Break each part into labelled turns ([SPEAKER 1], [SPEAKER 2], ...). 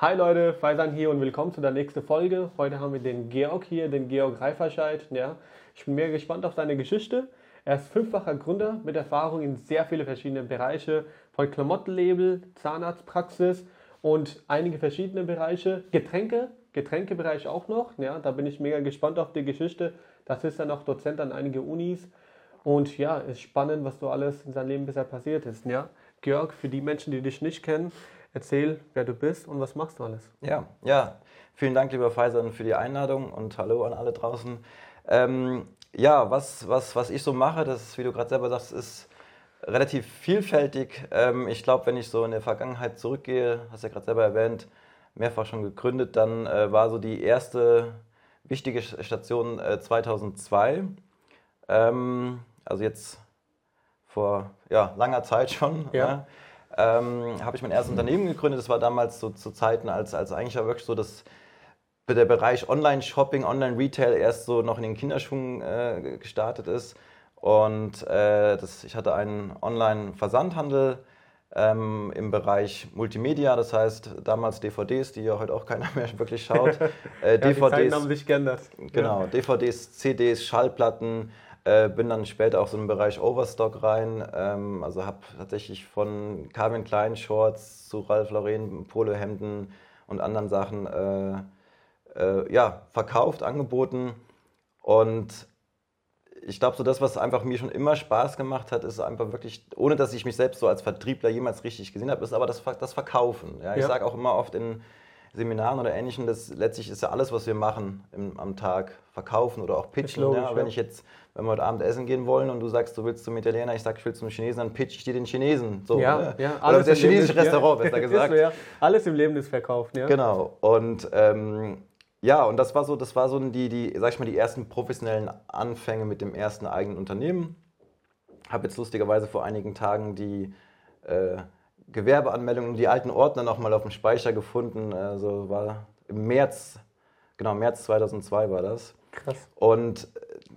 [SPEAKER 1] Hi Leute, Faisan hier und willkommen zu der nächsten Folge. Heute haben wir den Georg hier, den Georg Reiferscheid. Ja, ich bin mega gespannt auf seine Geschichte. Er ist fünffacher Gründer mit Erfahrung in sehr viele verschiedene Bereiche, von Klamottenlabel, Zahnarztpraxis und einige verschiedene Bereiche. Getränke, Getränkebereich auch noch. Ja, da bin ich mega gespannt auf die Geschichte. Das ist dann auch Dozent an einige Unis. Und ja, ist spannend, was so alles in seinem Leben bisher passiert ist. Ja, Georg, für die Menschen, die dich nicht kennen, erzähl, wer du bist und was machst du alles.
[SPEAKER 2] Ja, ja. Vielen Dank, lieber Faisal, für die Einladung und hallo an alle draußen. Ähm, ja, was, was, was ich so mache, das, wie du gerade selber sagst, ist relativ vielfältig. Ähm, ich glaube, wenn ich so in der Vergangenheit zurückgehe, hast du ja gerade selber erwähnt, mehrfach schon gegründet, dann äh, war so die erste wichtige Station äh, 2002. Ähm, also jetzt vor ja, langer Zeit schon. Ja. ja ähm, habe ich mein erstes Unternehmen gegründet. Das war damals so zu Zeiten, als, als eigentlich ja wirklich so das der Bereich Online-Shopping, Online-Retail erst so noch in den Kinderschuhen äh, gestartet ist. Und äh, das, ich hatte einen Online-Versandhandel ähm, im Bereich Multimedia, das heißt damals DVDs, die ja heute auch keiner mehr wirklich schaut.
[SPEAKER 1] Äh, ja, DVDs, die haben sich geändert.
[SPEAKER 2] Genau, ja. DVDs, CDs, Schallplatten. Äh, bin dann später auch so im Bereich Overstock rein. Ähm, also habe tatsächlich von Calvin Klein Shorts zu Ralph Lauren Polohemden und anderen Sachen äh, äh, ja, verkauft, angeboten. Und ich glaube, so das, was einfach mir schon immer Spaß gemacht hat, ist einfach wirklich, ohne dass ich mich selbst so als Vertriebler jemals richtig gesehen habe, ist aber das, das Verkaufen. Ja, ich ja. sage auch immer oft in Seminaren oder Ähnlichem, das letztlich ist ja alles, was wir machen im, am Tag, verkaufen oder auch pitchen. Logisch, ja. Wenn ich jetzt, wenn wir heute Abend essen gehen wollen und du sagst, du willst zum Italiener, ich sage, ich will zum Chinesen, dann pitch ich dir den Chinesen. So,
[SPEAKER 1] ja,
[SPEAKER 2] ne?
[SPEAKER 1] ja,
[SPEAKER 2] alles oder das chinesische Leben, Restaurant,
[SPEAKER 1] besser gesagt. Ja. Alles im Leben ist verkauft, ja.
[SPEAKER 2] Genau. Und ähm, ja, und das war so, das war so die, die, sag ich mal, die ersten professionellen Anfänge mit dem ersten eigenen Unternehmen. Habe jetzt lustigerweise vor einigen Tagen die äh, Gewerbeanmeldungen und die alten Ordner nochmal auf dem Speicher gefunden. Also war im März, genau, März 2002 war das.
[SPEAKER 1] Krass.
[SPEAKER 2] Und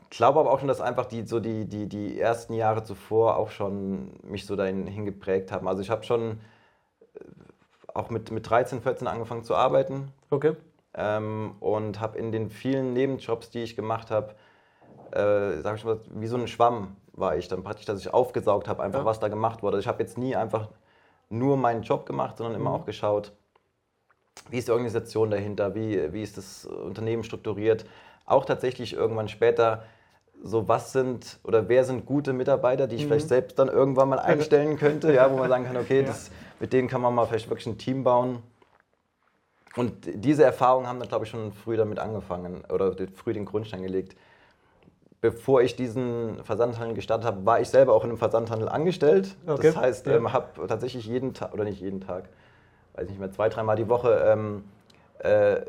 [SPEAKER 2] glaube aber auch schon, dass einfach die, so die, die, die ersten Jahre zuvor auch schon mich so dahin geprägt haben. Also ich habe schon äh, auch mit, mit 13, 14 angefangen zu arbeiten.
[SPEAKER 1] Okay
[SPEAKER 2] ähm, und habe in den vielen Nebenjobs, die ich gemacht habe, äh, sag ich mal, wie so ein Schwamm war ich dann praktisch, dass ich aufgesaugt habe, einfach ja. was da gemacht wurde. Ich habe jetzt nie einfach nur meinen Job gemacht, sondern immer mhm. auch geschaut, wie ist die Organisation dahinter, wie, wie ist das Unternehmen strukturiert. Auch tatsächlich irgendwann später so was sind oder wer sind gute Mitarbeiter, die ich mhm. vielleicht selbst dann irgendwann mal einstellen könnte, ja, wo man sagen kann, okay, ja. das, mit denen kann man mal vielleicht wirklich ein Team bauen. Und diese Erfahrungen haben dann, glaube ich, schon früh damit angefangen oder früh den Grundstein gelegt. Bevor ich diesen Versandhandel gestartet habe, war ich selber auch in einem Versandhandel angestellt. Okay. Das heißt, ja. ähm, habe tatsächlich jeden Tag, oder nicht jeden Tag, weiß nicht mehr, zwei, dreimal die Woche, ähm, äh,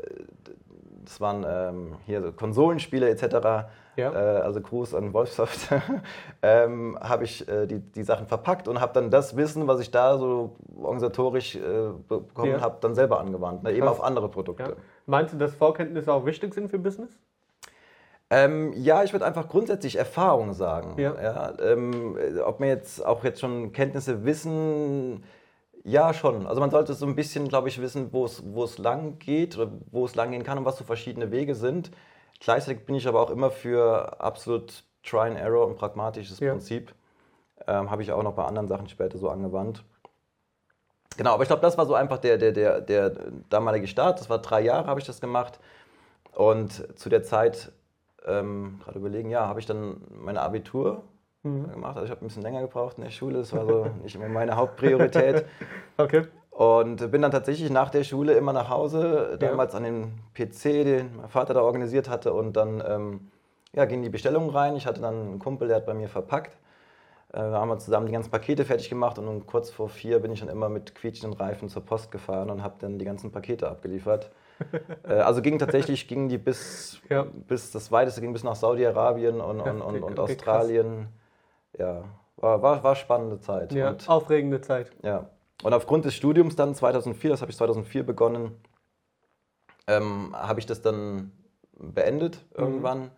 [SPEAKER 2] das waren ähm, hier so Konsolenspiele etc., ja. Äh, also Gruß an Wolfsoft, ähm, habe ich äh, die, die Sachen verpackt und habe dann das Wissen, was ich da so organisatorisch äh, bekommen ja. habe, dann selber angewandt, ne, eben auf andere Produkte.
[SPEAKER 1] Meinst du, dass Vorkenntnisse auch wichtig sind für Business?
[SPEAKER 2] Ähm, ja, ich würde einfach grundsätzlich Erfahrung sagen. Ja. ja ähm, ob man jetzt auch jetzt schon Kenntnisse, Wissen, ja schon. Also man sollte so ein bisschen, glaube ich, wissen, wo es lang geht oder wo es lang gehen kann und was so verschiedene Wege sind. Gleichzeitig bin ich aber auch immer für absolut Try and Error und pragmatisches ja. Prinzip. Ähm, Habe ich auch noch bei anderen Sachen später so angewandt. Genau, aber ich glaube, das war so einfach der, der, der, der damalige Start. Das war drei Jahre, habe ich das gemacht. Und zu der Zeit, ähm, gerade überlegen, ja, habe ich dann meine Abitur mhm. gemacht. Also ich habe ein bisschen länger gebraucht in der Schule. Das war so nicht immer meine Hauptpriorität.
[SPEAKER 1] okay.
[SPEAKER 2] Und bin dann tatsächlich nach der Schule immer nach Hause, damals ja. an den PC, den mein Vater da organisiert hatte. Und dann ähm, ja, gingen die Bestellungen rein. Ich hatte dann einen Kumpel, der hat bei mir verpackt. Äh, da haben wir zusammen die ganzen Pakete fertig gemacht und um kurz vor vier bin ich dann immer mit quietschenden Reifen zur Post gefahren und habe dann die ganzen Pakete abgeliefert. äh, also ging tatsächlich, gingen die bis, ja. bis das weiteste ging bis nach Saudi-Arabien und, und, und, und Australien. Ja, war, war, war spannende Zeit.
[SPEAKER 1] Ja,
[SPEAKER 2] und,
[SPEAKER 1] aufregende Zeit.
[SPEAKER 2] Ja, und aufgrund des Studiums dann 2004, das habe ich 2004 begonnen, ähm, habe ich das dann beendet mhm. irgendwann mhm.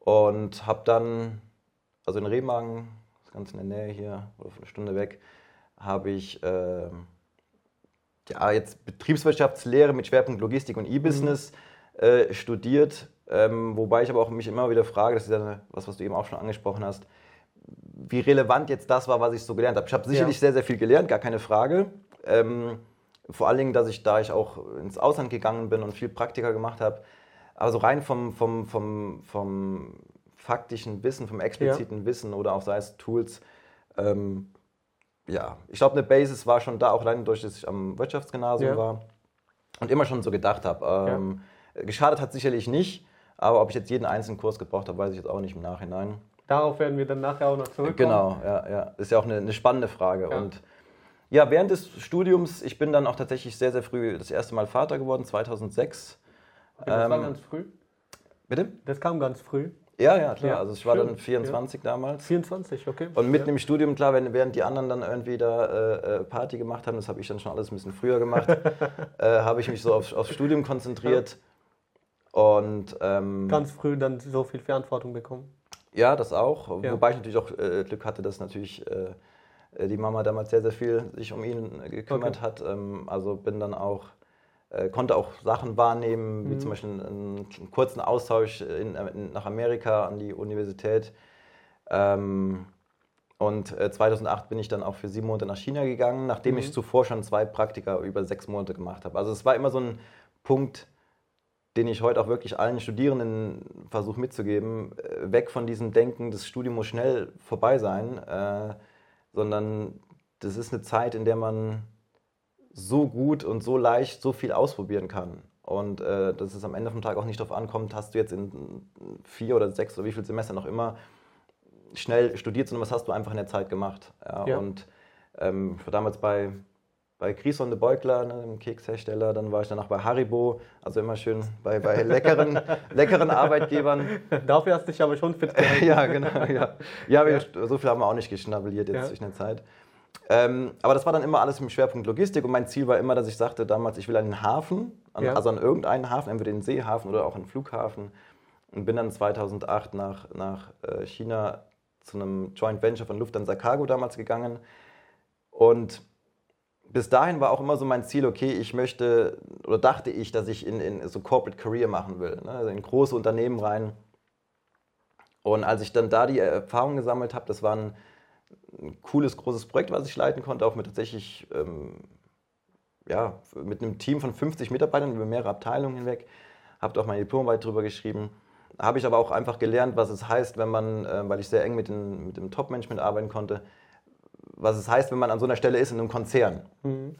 [SPEAKER 2] und habe dann, also in Remagen, das ganz in der Nähe hier, oder eine Stunde weg, habe ich äh, ja, jetzt Betriebswirtschaftslehre mit Schwerpunkt Logistik und E-Business mhm. äh, studiert. Ähm, wobei ich aber auch mich immer wieder frage, das ist ja was, was du eben auch schon angesprochen hast, wie relevant jetzt das war, was ich so gelernt habe. Ich habe sicherlich ja. sehr, sehr viel gelernt, gar keine Frage. Ähm, vor allen Dingen, dass ich, da ich auch ins Ausland gegangen bin und viel Praktika gemacht habe, aber so rein vom, vom, vom, vom faktischen Wissen, vom expliziten ja. Wissen oder auch sei es Tools, ähm, ja, ich glaube, eine Basis war schon da, auch allein durch, dass ich am Wirtschaftsgymnasium ja. war und immer schon so gedacht habe. Ähm, ja. Geschadet hat sicherlich nicht, aber ob ich jetzt jeden einzelnen Kurs gebraucht habe, weiß ich jetzt auch nicht im Nachhinein.
[SPEAKER 1] Darauf werden wir dann nachher auch noch zurückkommen.
[SPEAKER 2] Genau, ja, ja. Ist ja auch eine, eine spannende Frage. Ja. Und ja, während des Studiums, ich bin dann auch tatsächlich sehr, sehr früh das erste Mal Vater geworden, 2006.
[SPEAKER 1] Okay, das ähm, war ganz früh.
[SPEAKER 2] Bitte?
[SPEAKER 1] Das kam ganz früh.
[SPEAKER 2] Ja, ja, klar. Ja, also ich war schön. dann 24 ja. damals.
[SPEAKER 1] 24, okay.
[SPEAKER 2] Und mitten ja. im Studium, klar, während die anderen dann irgendwie da äh, äh, Party gemacht haben, das habe ich dann schon alles ein bisschen früher gemacht, äh, habe ich mich so auf, aufs Studium konzentriert. Und ähm,
[SPEAKER 1] ganz früh dann so viel Verantwortung bekommen.
[SPEAKER 2] Ja, das auch. Wobei ich natürlich auch äh, Glück hatte, dass natürlich äh, die Mama damals sehr, sehr viel sich um ihn gekümmert okay. hat. Ähm, also bin dann auch äh, konnte auch Sachen wahrnehmen, wie mhm. zum Beispiel einen, einen kurzen Austausch in, in, nach Amerika an die Universität. Ähm, und äh, 2008 bin ich dann auch für sieben Monate nach China gegangen, nachdem mhm. ich zuvor schon zwei Praktika über sechs Monate gemacht habe. Also es war immer so ein Punkt, den ich heute auch wirklich allen Studierenden versuche mitzugeben, äh, weg von diesem Denken, das Studium muss schnell vorbei sein, äh, sondern das ist eine Zeit, in der man so gut und so leicht so viel ausprobieren kann. Und äh, dass es am Ende vom Tag auch nicht darauf ankommt, hast du jetzt in vier oder sechs oder wie viel Semester noch immer schnell studiert, sondern was hast du einfach in der Zeit gemacht. Ja, ja. Und ähm, ich war damals bei, bei Grison de Beugler, ne, dem Kekshersteller, dann war ich danach bei Haribo, also immer schön bei, bei leckeren, leckeren Arbeitgebern.
[SPEAKER 1] Dafür hast du dich aber schon fit
[SPEAKER 2] gehalten. ja, genau. Ja, ja, wir, so viel haben wir auch nicht geschnabuliert jetzt ja. zwischen der Zeit. Ähm, aber das war dann immer alles im Schwerpunkt Logistik und mein Ziel war immer, dass ich sagte damals, ich will an den Hafen, an, ja. also an irgendeinen Hafen, entweder den Seehafen oder auch einen Flughafen. Und bin dann 2008 nach, nach äh, China zu einem Joint Venture von Lufthansa Cargo damals gegangen. Und bis dahin war auch immer so mein Ziel, okay, ich möchte oder dachte ich, dass ich in, in so Corporate Career machen will, ne? also in große Unternehmen rein. Und als ich dann da die Erfahrung gesammelt habe, das waren ein cooles, großes Projekt, was ich leiten konnte, auch mit tatsächlich ähm, ja, mit einem Team von 50 Mitarbeitern über mehrere Abteilungen hinweg. Habe auch meine Diplomarbeit darüber geschrieben. Habe ich aber auch einfach gelernt, was es heißt, wenn man, äh, weil ich sehr eng mit, den, mit dem Top-Management arbeiten konnte, was es heißt, wenn man an so einer Stelle ist in einem Konzern. Mhm.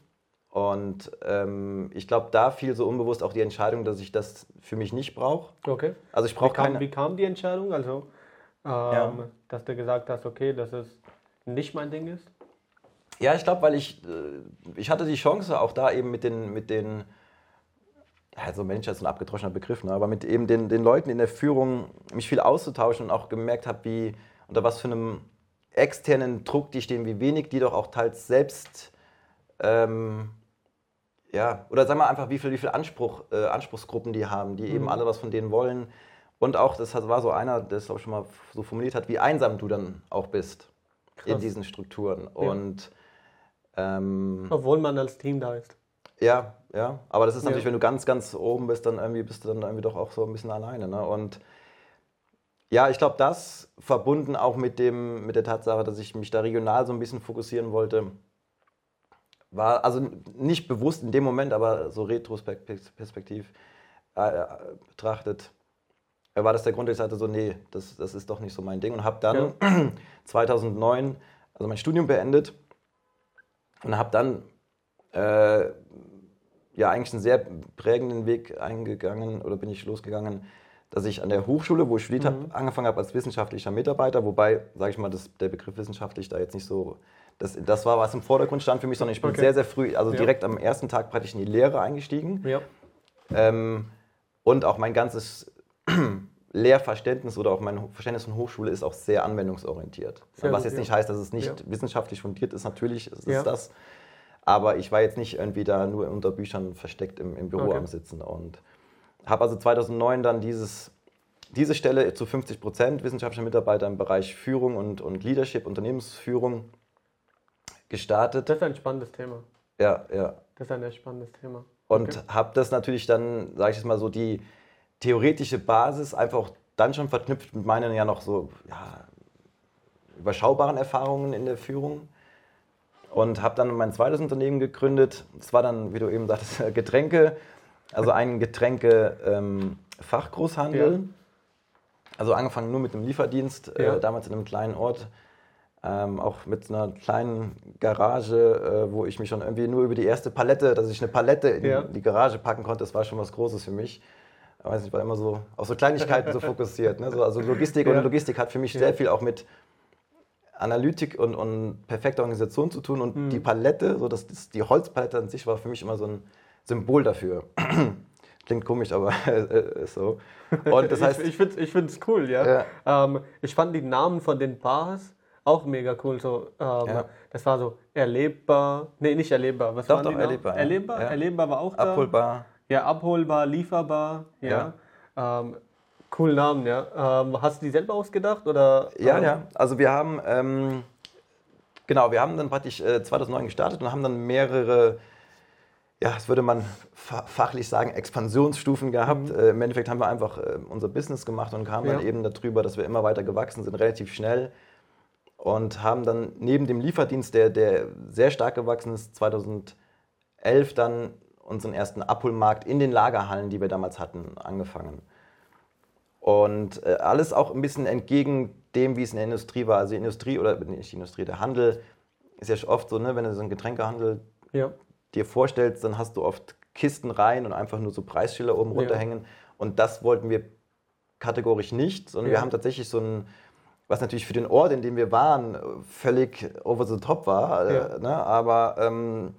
[SPEAKER 2] Und ähm, ich glaube, da fiel so unbewusst auch die Entscheidung, dass ich das für mich nicht brauche.
[SPEAKER 1] Okay.
[SPEAKER 2] Also ich brauche
[SPEAKER 1] keine. Wie kam die Entscheidung? Also, ähm, ja. dass du gesagt hast, okay, das ist nicht mein Ding ist?
[SPEAKER 2] Ja, ich glaube, weil ich, äh, ich hatte die Chance auch da eben mit den, mit den ja, so Mensch ist ein abgedroschener Begriff, ne? aber mit eben den, den Leuten in der Führung mich viel auszutauschen und auch gemerkt habe, wie unter was für einem externen Druck die stehen, wie wenig die doch auch teils selbst, ähm, ja, oder sagen wir einfach, wie viel, wie viel Anspruch, äh, Anspruchsgruppen die haben, die mhm. eben alle was von denen wollen. Und auch, das war so einer, der es auch schon mal so formuliert hat, wie einsam du dann auch bist. Krass. in diesen Strukturen. Ja. Und, ähm,
[SPEAKER 1] Obwohl man als Team da ist.
[SPEAKER 2] Ja, ja. Aber das ist natürlich, ja. wenn du ganz, ganz oben bist, dann irgendwie bist du dann irgendwie doch auch so ein bisschen alleine. Ne? Und ja, ich glaube, das verbunden auch mit, dem, mit der Tatsache, dass ich mich da regional so ein bisschen fokussieren wollte, war also nicht bewusst in dem Moment, aber so retrospektiv äh, äh betrachtet, war das der Grund, dass ich sagte so, nee, das, das ist doch nicht so mein Ding. Und habe dann ja. 2009 also mein Studium beendet und habe dann äh, ja eigentlich einen sehr prägenden Weg eingegangen oder bin ich losgegangen, dass ich an der Hochschule, wo ich studiert mhm. habe, angefangen habe als wissenschaftlicher Mitarbeiter, wobei, sage ich mal, das, der Begriff wissenschaftlich da jetzt nicht so, das, das war, was im Vordergrund stand für mich, sondern ich bin okay. sehr, sehr früh, also ja. direkt am ersten Tag praktisch in die Lehre eingestiegen. Ja. Ähm, und auch mein ganzes Lehrverständnis oder auch mein Verständnis von Hochschule ist auch sehr anwendungsorientiert. Sehr Was gut, jetzt nicht heißt, dass es nicht ja. wissenschaftlich fundiert ist, natürlich ist es das. Aber ich war jetzt nicht irgendwie da nur unter Büchern versteckt im, im Büro okay. am Sitzen. Und habe also 2009 dann dieses, diese Stelle zu 50 Prozent wissenschaftlicher Mitarbeiter im Bereich Führung und, und Leadership, Unternehmensführung gestartet.
[SPEAKER 1] Das ist ein spannendes Thema.
[SPEAKER 2] Ja, ja.
[SPEAKER 1] Das ist ein sehr spannendes Thema.
[SPEAKER 2] Und okay. habe das natürlich dann, sage ich jetzt mal so, die theoretische Basis einfach dann schon verknüpft mit meinen ja noch so ja, überschaubaren Erfahrungen in der Führung. Und habe dann mein zweites Unternehmen gegründet. Das war dann, wie du eben sagtest, Getränke, also ein Getränke-Fachgroßhandel. Ähm, ja. Also angefangen nur mit einem Lieferdienst, äh, ja. äh, damals in einem kleinen Ort. Ähm, auch mit einer kleinen Garage, äh, wo ich mich schon irgendwie nur über die erste Palette, dass ich eine Palette in ja. die Garage packen konnte, das war schon was Großes für mich. Ich weiß nicht, ich war immer so auf so Kleinigkeiten so fokussiert. Ne? So, also Logistik und Logistik hat für mich sehr viel auch mit Analytik und, und perfekter Organisation zu tun und mhm. die Palette, so das, das, die Holzpalette an sich war für mich immer so ein Symbol dafür. Klingt komisch, aber ist so.
[SPEAKER 1] Und das heißt, ich, ich finde es cool, ja. ja. Ähm, ich fand die Namen von den Bars auch mega cool. So, ähm, ja. Das war so erlebbar, nee, nicht erlebbar. Was
[SPEAKER 2] doch, doch, erlebbar.
[SPEAKER 1] Erlebbar, ja. erlebbar war auch
[SPEAKER 2] da. Abholbar.
[SPEAKER 1] Ja, abholbar, lieferbar, ja. Ähm, Cool Namen, ja. Ähm, hast du die selber ausgedacht oder?
[SPEAKER 2] Ja, ja. Also wir haben ähm, genau, wir haben dann praktisch äh, 2009 gestartet und haben dann mehrere, ja, das würde man fachlich sagen, Expansionsstufen gehabt. Mhm. Äh, Im Endeffekt haben wir einfach äh, unser Business gemacht und kamen ja. dann eben darüber, dass wir immer weiter gewachsen sind, relativ schnell und haben dann neben dem Lieferdienst, der, der sehr stark gewachsen ist, 2011 dann unseren ersten Abholmarkt in den Lagerhallen, die wir damals hatten, angefangen. Und äh, alles auch ein bisschen entgegen dem, wie es in der Industrie war. Also die Industrie oder nicht die Industrie, der Handel ist ja oft so, ne, wenn du so einen Getränkehandel ja. dir vorstellst, dann hast du oft Kisten rein und einfach nur so Preisschilder oben runterhängen. Ja. Und das wollten wir kategorisch nicht, sondern ja. wir haben tatsächlich so ein, was natürlich für den Ort, in dem wir waren, völlig over the top war. Äh, ne, aber ähm,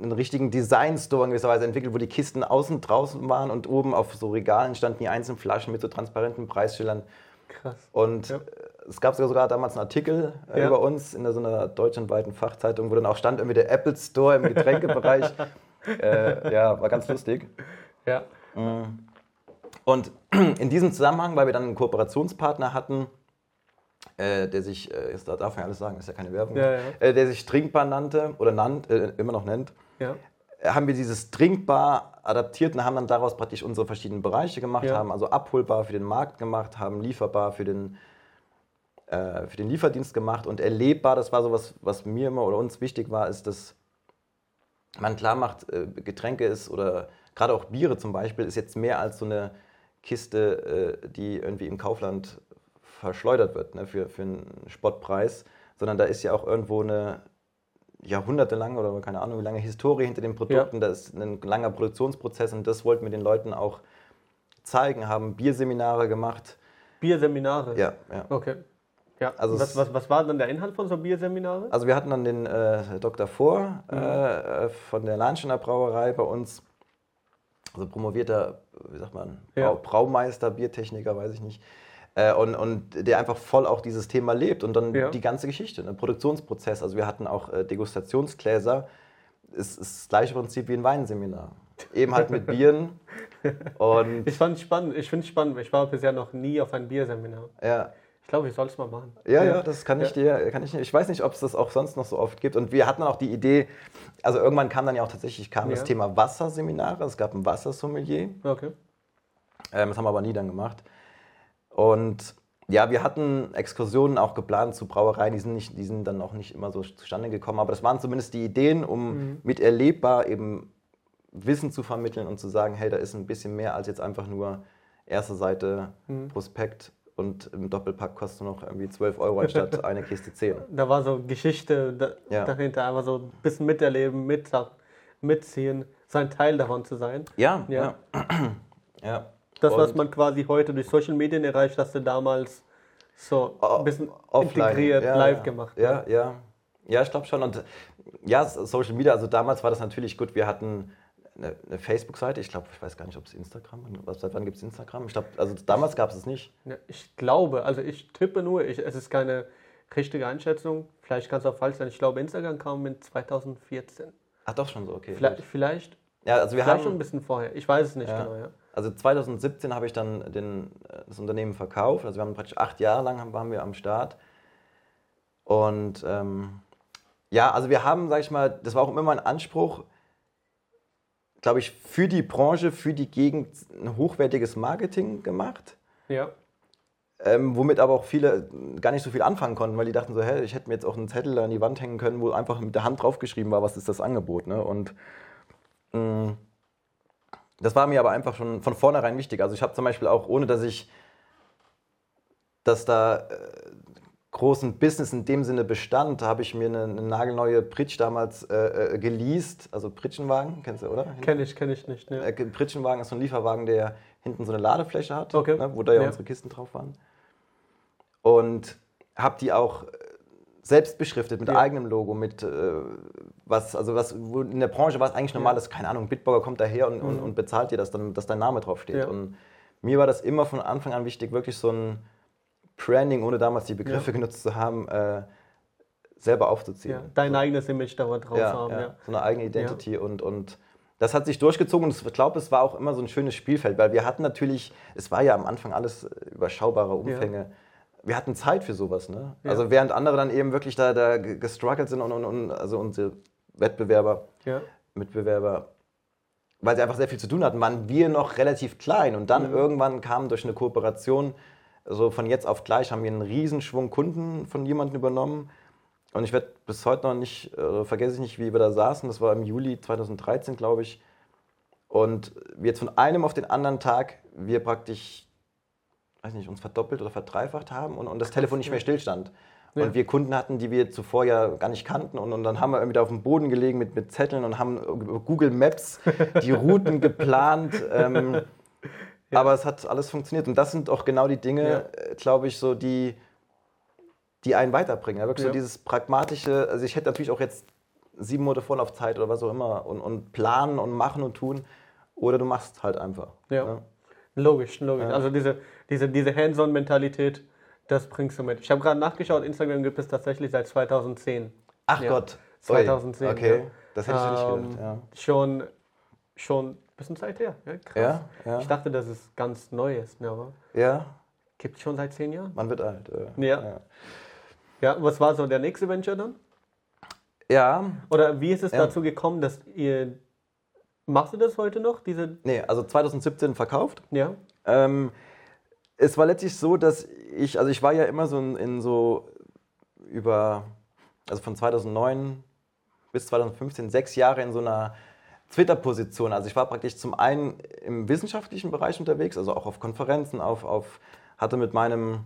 [SPEAKER 2] einen richtigen Design-Store in gewisser Weise entwickelt, wo die Kisten außen draußen waren und oben auf so Regalen standen die einzelnen Flaschen mit so transparenten Preisschildern. Krass. Und ja. es gab sogar damals einen Artikel äh, ja. über uns in so einer deutschlandweiten Fachzeitung, wo dann auch stand irgendwie der Apple Store im Getränkebereich. äh, ja, war ganz lustig. Ja. Mm. Und in diesem Zusammenhang, weil wir dann einen Kooperationspartner hatten, äh, der sich, äh, da darf man ja alles sagen, ist ja keine Werbung, ja, ja. Äh, der sich Trinkbar nannte oder nannt, äh, immer noch nennt, ja. haben wir dieses Trinkbar adaptiert und haben dann daraus praktisch unsere verschiedenen Bereiche gemacht, haben also abholbar für den Markt gemacht, haben lieferbar für den, äh, für den Lieferdienst gemacht und erlebbar, das war so was, was mir immer oder uns wichtig war, ist, dass man klar macht, äh, Getränke ist oder gerade auch Biere zum Beispiel ist jetzt mehr als so eine Kiste, die irgendwie im Kaufland verschleudert wird ne, für, für einen Spottpreis, sondern da ist ja auch irgendwo eine jahrhundertelange oder keine Ahnung wie lange Historie hinter den Produkten, ja. da ist ein langer Produktionsprozess und das wollten wir den Leuten auch zeigen, haben Bierseminare gemacht.
[SPEAKER 1] Bierseminare?
[SPEAKER 2] Ja, ja.
[SPEAKER 1] Okay. Ja, also was, was, was war dann der Inhalt von so Bierseminaren?
[SPEAKER 2] Also wir hatten dann den äh, Dr. Vor mhm. äh, von der Lahnschener Brauerei bei uns, also promovierter, wie sagt man, ja. Braumeister, Biertechniker, weiß ich nicht. Äh, und, und der einfach voll auch dieses Thema lebt und dann ja. die ganze Geschichte, ne? Produktionsprozess. Also wir hatten auch äh, Degustationsgläser. Es ist das gleiche Prinzip wie ein Weinseminar. Eben halt mit Bieren.
[SPEAKER 1] Und ich fand es spannend. Ich finde es spannend. Ich war bisher noch nie auf ein Bierseminar.
[SPEAKER 2] Ja.
[SPEAKER 1] Ich glaube, ich soll es mal machen.
[SPEAKER 2] Ja, ja, das kann ich ja. dir, kann ich. Ich weiß nicht, ob es das auch sonst noch so oft gibt. Und wir hatten auch die Idee, also irgendwann kam dann ja auch tatsächlich kam ja. das Thema Wasserseminare. Es gab ein Wassersommelier.
[SPEAKER 1] Okay.
[SPEAKER 2] Ähm, das haben wir aber nie dann gemacht. Und ja, wir hatten Exkursionen auch geplant zu Brauereien, die sind, nicht, die sind dann auch nicht immer so zustande gekommen, aber das waren zumindest die Ideen, um mhm. mit erlebbar eben Wissen zu vermitteln und zu sagen, hey, da ist ein bisschen mehr als jetzt einfach nur erste Seite, mhm. Prospekt und im Doppelpack kostet noch irgendwie 12 Euro anstatt eine Kiste 10.
[SPEAKER 1] Da war so Geschichte da, ja. dahinter, einfach so ein bisschen miterleben, mit, mitziehen, sein Teil davon zu sein.
[SPEAKER 2] Ja, ja. ja.
[SPEAKER 1] ja. Das, was man quasi heute durch Social Medien erreicht, hast du damals so ein bisschen Offline. integriert,
[SPEAKER 2] ja,
[SPEAKER 1] live gemacht.
[SPEAKER 2] Ja, ja. Ja, ich glaube schon. Und ja, Social Media, also damals war das natürlich gut. Wir hatten eine, eine Facebook-Seite. Ich glaube, ich weiß gar nicht, ob es Instagram was, Seit wann gibt es Instagram? Ich glaube, also damals gab es es nicht.
[SPEAKER 1] Ja, ich glaube, also ich tippe nur, ich, es ist keine richtige Einschätzung. Vielleicht kann es auch falsch sein. Ich glaube, Instagram kam in 2014.
[SPEAKER 2] Ach, doch schon so, okay.
[SPEAKER 1] Vielleicht, vielleicht,
[SPEAKER 2] ja, also wir
[SPEAKER 1] vielleicht
[SPEAKER 2] haben,
[SPEAKER 1] schon ein bisschen vorher. Ich weiß es nicht
[SPEAKER 2] ja.
[SPEAKER 1] genau, ja.
[SPEAKER 2] Also 2017 habe ich dann den, äh, das Unternehmen verkauft. Also wir haben praktisch acht Jahre lang waren wir am Start. Und ähm, ja, also wir haben, sage ich mal, das war auch immer mein Anspruch, glaube ich, für die Branche, für die Gegend ein hochwertiges Marketing gemacht.
[SPEAKER 1] Ja.
[SPEAKER 2] Ähm, womit aber auch viele gar nicht so viel anfangen konnten, weil die dachten so, hä, ich hätte mir jetzt auch einen Zettel an die Wand hängen können, wo einfach mit der Hand draufgeschrieben war, was ist das Angebot. Ne? Und mh, mm, das war mir aber einfach schon von vornherein wichtig. Also ich habe zum Beispiel auch, ohne dass ich, dass da äh, großen Business in dem Sinne bestand, habe ich mir eine, eine nagelneue Pritsch damals äh, äh, geleast, also Pritschenwagen, kennst du, oder?
[SPEAKER 1] Kenn ich, kenn ich nicht. Ne?
[SPEAKER 2] Äh, Pritschenwagen ist so ein Lieferwagen, der hinten so eine Ladefläche hat,
[SPEAKER 1] okay.
[SPEAKER 2] ne, wo da ja, ja, unsere Kisten drauf waren. Und habe die auch äh, selbst beschriftet mit ja. eigenem Logo, mit äh, was, also was in der Branche war es eigentlich normal, dass, keine Ahnung, Bitburger kommt daher und, mhm. und, und, bezahlt dir das, dann, dass dein Name draufsteht. Ja. Und mir war das immer von Anfang an wichtig, wirklich so ein Branding, ohne damals die Begriffe genutzt zu haben, äh, selber aufzuziehen.
[SPEAKER 1] dein so. eigenes Image da drauf
[SPEAKER 2] haben. Ja. So eine eigene Identity und, und das hat sich durchgezogen und ich glaube, es war auch immer so ein schönes Spielfeld, weil wir hatten natürlich, es war ja am Anfang alles überschaubare Umfänge. Wir hatten Zeit für sowas, ne? Ja. Also während andere dann eben wirklich da, da gestruggelt sind und, und, und also unsere Wettbewerber,
[SPEAKER 1] ja.
[SPEAKER 2] Mitbewerber, weil sie einfach sehr viel zu tun hatten, waren wir noch relativ klein und dann mhm. irgendwann kam durch eine Kooperation, so von jetzt auf gleich haben wir einen Riesenschwung Kunden von jemandem übernommen und ich werde bis heute noch nicht, äh, vergesse ich nicht, wie wir da saßen. Das war im Juli 2013, glaube ich. Und jetzt von einem auf den anderen Tag, wir praktisch, weiß nicht, uns verdoppelt oder verdreifacht haben und, und das Telefon nicht mehr stillstand. Ja. Und wir Kunden hatten, die wir zuvor ja gar nicht kannten. Und, und dann haben wir irgendwie da auf dem Boden gelegen mit, mit Zetteln und haben Google Maps die Routen geplant. Ähm, ja. Aber es hat alles funktioniert. Und das sind auch genau die Dinge, ja. Äh, glaube ich, so die die einen weiterbringen. Ja, wirklich so dieses pragmatische, also ich hätte natürlich auch jetzt sieben Monate Vorlaufzeit oder was auch immer und, und planen und machen und tun. Oder du machst halt einfach.
[SPEAKER 1] Ja. Ja. Logisch, logisch. Ja. Also diese, diese, diese Hands-on-Mentalität, das bringst du mit. Ich habe gerade nachgeschaut, Instagram gibt es tatsächlich seit 2010.
[SPEAKER 2] Ach Gott.
[SPEAKER 1] 2010.
[SPEAKER 2] Oi. Okay, das hätte ich ähm, nicht gedacht.
[SPEAKER 1] Ja. Schon, schon ein bisschen Zeit her. Ja, krass. Ja, Ich dachte, dass es ganz neu ist. Ne, aber
[SPEAKER 2] ja.
[SPEAKER 1] Gibt es schon seit zehn Jahren?
[SPEAKER 2] Man wird alt.
[SPEAKER 1] ja. Ja, was war so der nächste Venture dann?
[SPEAKER 2] Ja.
[SPEAKER 1] Oder wie ist es ja. dazu gekommen, dass ihr. Machst du das heute noch? Diese
[SPEAKER 2] nee, also 2017 verkauft.
[SPEAKER 1] Ja.
[SPEAKER 2] Ähm, es war letztlich so, dass ich, also ich war ja immer so in, in so über, also von 2009 bis 2015 sechs Jahre in so einer Twitter-Position. Also ich war praktisch zum einen im wissenschaftlichen Bereich unterwegs, also auch auf Konferenzen, auf, auf hatte mit meinem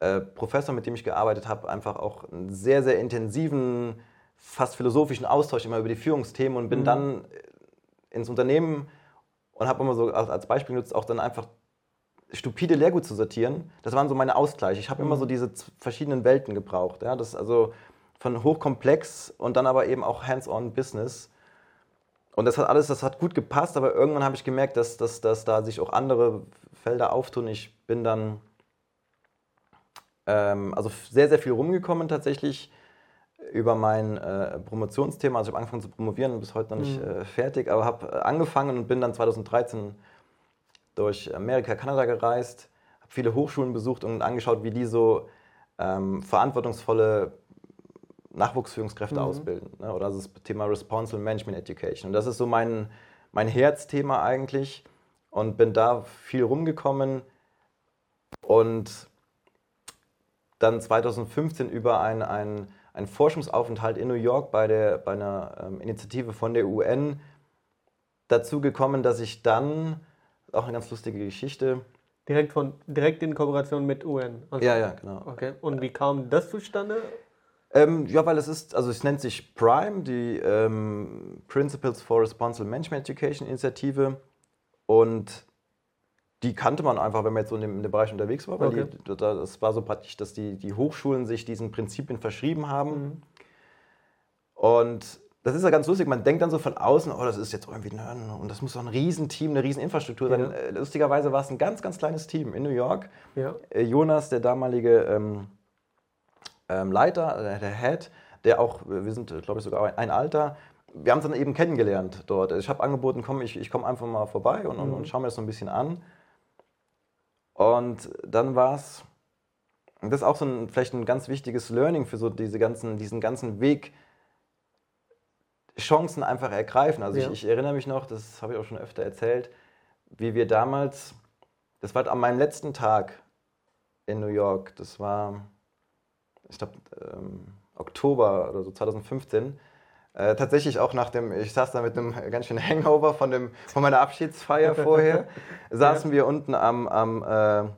[SPEAKER 2] äh, Professor, mit dem ich gearbeitet habe, einfach auch einen sehr, sehr intensiven, fast philosophischen Austausch immer über die Führungsthemen und bin mhm. dann ins Unternehmen und habe immer so als Beispiel genutzt, auch dann einfach stupide Lehrgut zu sortieren. Das waren so meine Ausgleiche. Ich habe mhm. immer so diese verschiedenen Welten gebraucht. Ja? Das also von hochkomplex und dann aber eben auch hands-on Business. Und das hat alles, das hat gut gepasst, aber irgendwann habe ich gemerkt, dass, dass, dass da sich auch andere Felder auftun. Ich bin dann ähm, also sehr, sehr viel rumgekommen tatsächlich über mein äh, Promotionsthema. Also ich habe angefangen zu promovieren und bis heute noch nicht mhm. äh, fertig, aber habe äh, angefangen und bin dann 2013 durch Amerika, Kanada gereist, habe viele Hochschulen besucht und angeschaut, wie die so ähm, verantwortungsvolle Nachwuchsführungskräfte mhm. ausbilden. Ne? Oder das Thema Responsible Management Education. Und das ist so mein, mein Herzthema eigentlich und bin da viel rumgekommen und dann 2015 über einen, einen, einen Forschungsaufenthalt in New York bei, der, bei einer ähm, Initiative von der UN dazu gekommen, dass ich dann, auch eine ganz lustige Geschichte,
[SPEAKER 1] Direkt, von, direkt in Kooperation mit UN.
[SPEAKER 2] Also, ja, ja, genau.
[SPEAKER 1] Okay. Und wie kam das zustande?
[SPEAKER 2] Ähm, ja, weil es ist, also es nennt sich PRIME, die ähm, Principles for Responsible Management Education Initiative. Und die kannte man einfach, wenn man jetzt so in dem, in dem Bereich unterwegs war, weil okay. die, das war so praktisch, dass die, die Hochschulen sich diesen Prinzipien verschrieben haben. Mhm. Und das ist ja ganz lustig, man denkt dann so von außen, oh, das ist jetzt irgendwie, ne, und das muss doch ein Riesenteam, eine Rieseninfrastruktur sein. Ja. Äh, lustigerweise war es ein ganz, ganz kleines Team in New York.
[SPEAKER 1] Ja.
[SPEAKER 2] Äh, Jonas, der damalige ähm, ähm, Leiter, äh, der Head, der auch, wir sind, glaube ich, sogar ein Alter, wir haben es dann eben kennengelernt dort. Ich habe angeboten, komm, ich, ich komme einfach mal vorbei und, mhm. und, und schaue mir das so ein bisschen an. Und dann war es, das ist auch so ein, vielleicht ein ganz wichtiges Learning für so diese ganzen, diesen ganzen Weg Chancen einfach ergreifen. Also
[SPEAKER 1] Ja.
[SPEAKER 2] ich, ich erinnere mich noch, das habe ich auch schon öfter erzählt, wie wir damals, das war an meinem letzten Tag in New York, das war, ich glaube, ähm, Oktober oder so 2015. Äh, tatsächlich auch nach dem, ich saß da mit einem ganz schönen Hangover von, dem, von meiner Abschiedsfeier vorher, saßen wir unten am, am, äh,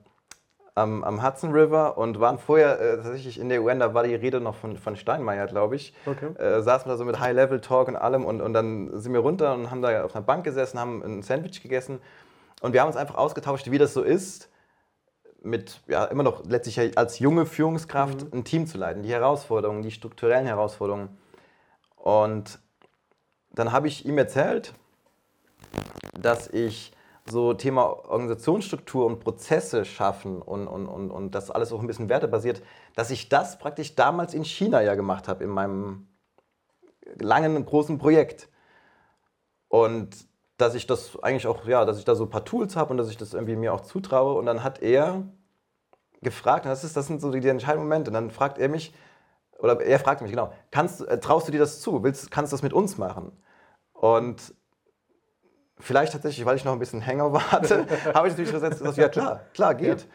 [SPEAKER 2] am, am Hudson River und waren vorher äh, tatsächlich in der UN, da war die Rede noch von, von Steinmeier, glaube ich.
[SPEAKER 1] Okay.
[SPEAKER 2] Äh, saßen da so mit High-Level-Talk und allem und, und dann sind wir runter und haben da auf einer Bank gesessen, haben ein Sandwich gegessen und wir haben uns einfach ausgetauscht, wie das so ist, mit ja, immer noch letztlich ja als junge Führungskraft ein Team zu leiten, die Herausforderungen, die strukturellen Herausforderungen. Und dann habe ich ihm erzählt, dass ich so Thema Organisationsstruktur und Prozesse schaffen und, und, und, und das alles auch ein bisschen wertebasiert, dass ich das praktisch damals in China ja gemacht habe, in meinem langen, großen Projekt. Und dass ich das eigentlich auch, ja, dass ich da so ein paar Tools habe und dass ich das irgendwie mir auch zutraue. Und dann hat er gefragt, das, ist, das sind so die, die entscheidenden Momente, und dann fragt er mich, oder er fragt mich, genau, kannst, äh, traust du dir das zu? Willst, kannst du das mit uns machen? Und vielleicht tatsächlich, weil ich noch ein bisschen Hangover hatte, habe ich natürlich gesagt, ja klar, klar, geht.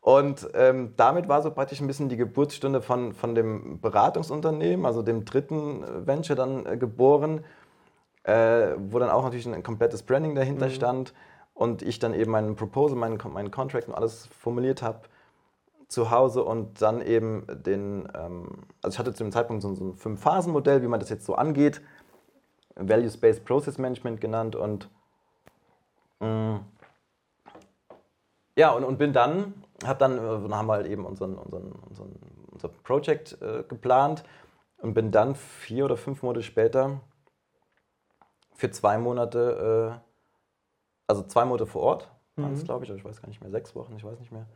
[SPEAKER 2] Und ähm, damit war so praktisch ein bisschen die Geburtsstunde von, von dem Beratungsunternehmen, also dem dritten äh, Venture dann äh, geboren, äh, wo dann auch natürlich ein, komplettes Branding dahinter stand und ich dann eben meinen Proposal, meinen, meinen Contract und alles formuliert habe zu Hause und dann eben den, ähm, also ich hatte zu dem Zeitpunkt so, ein Fünf-Phasen-Modell, wie man das jetzt so angeht, Values-Based Process Management genannt und mh, ja, und, und bin dann, hab dann, äh, dann haben wir halt eben unseren, unseren, unseren, unser Project äh, geplant und bin dann vier oder fünf Monate später für zwei Monate, äh, also zwei Monate vor Ort, waren es glaube ich, oder ich weiß gar nicht mehr, sechs Wochen, ich weiß nicht mehr.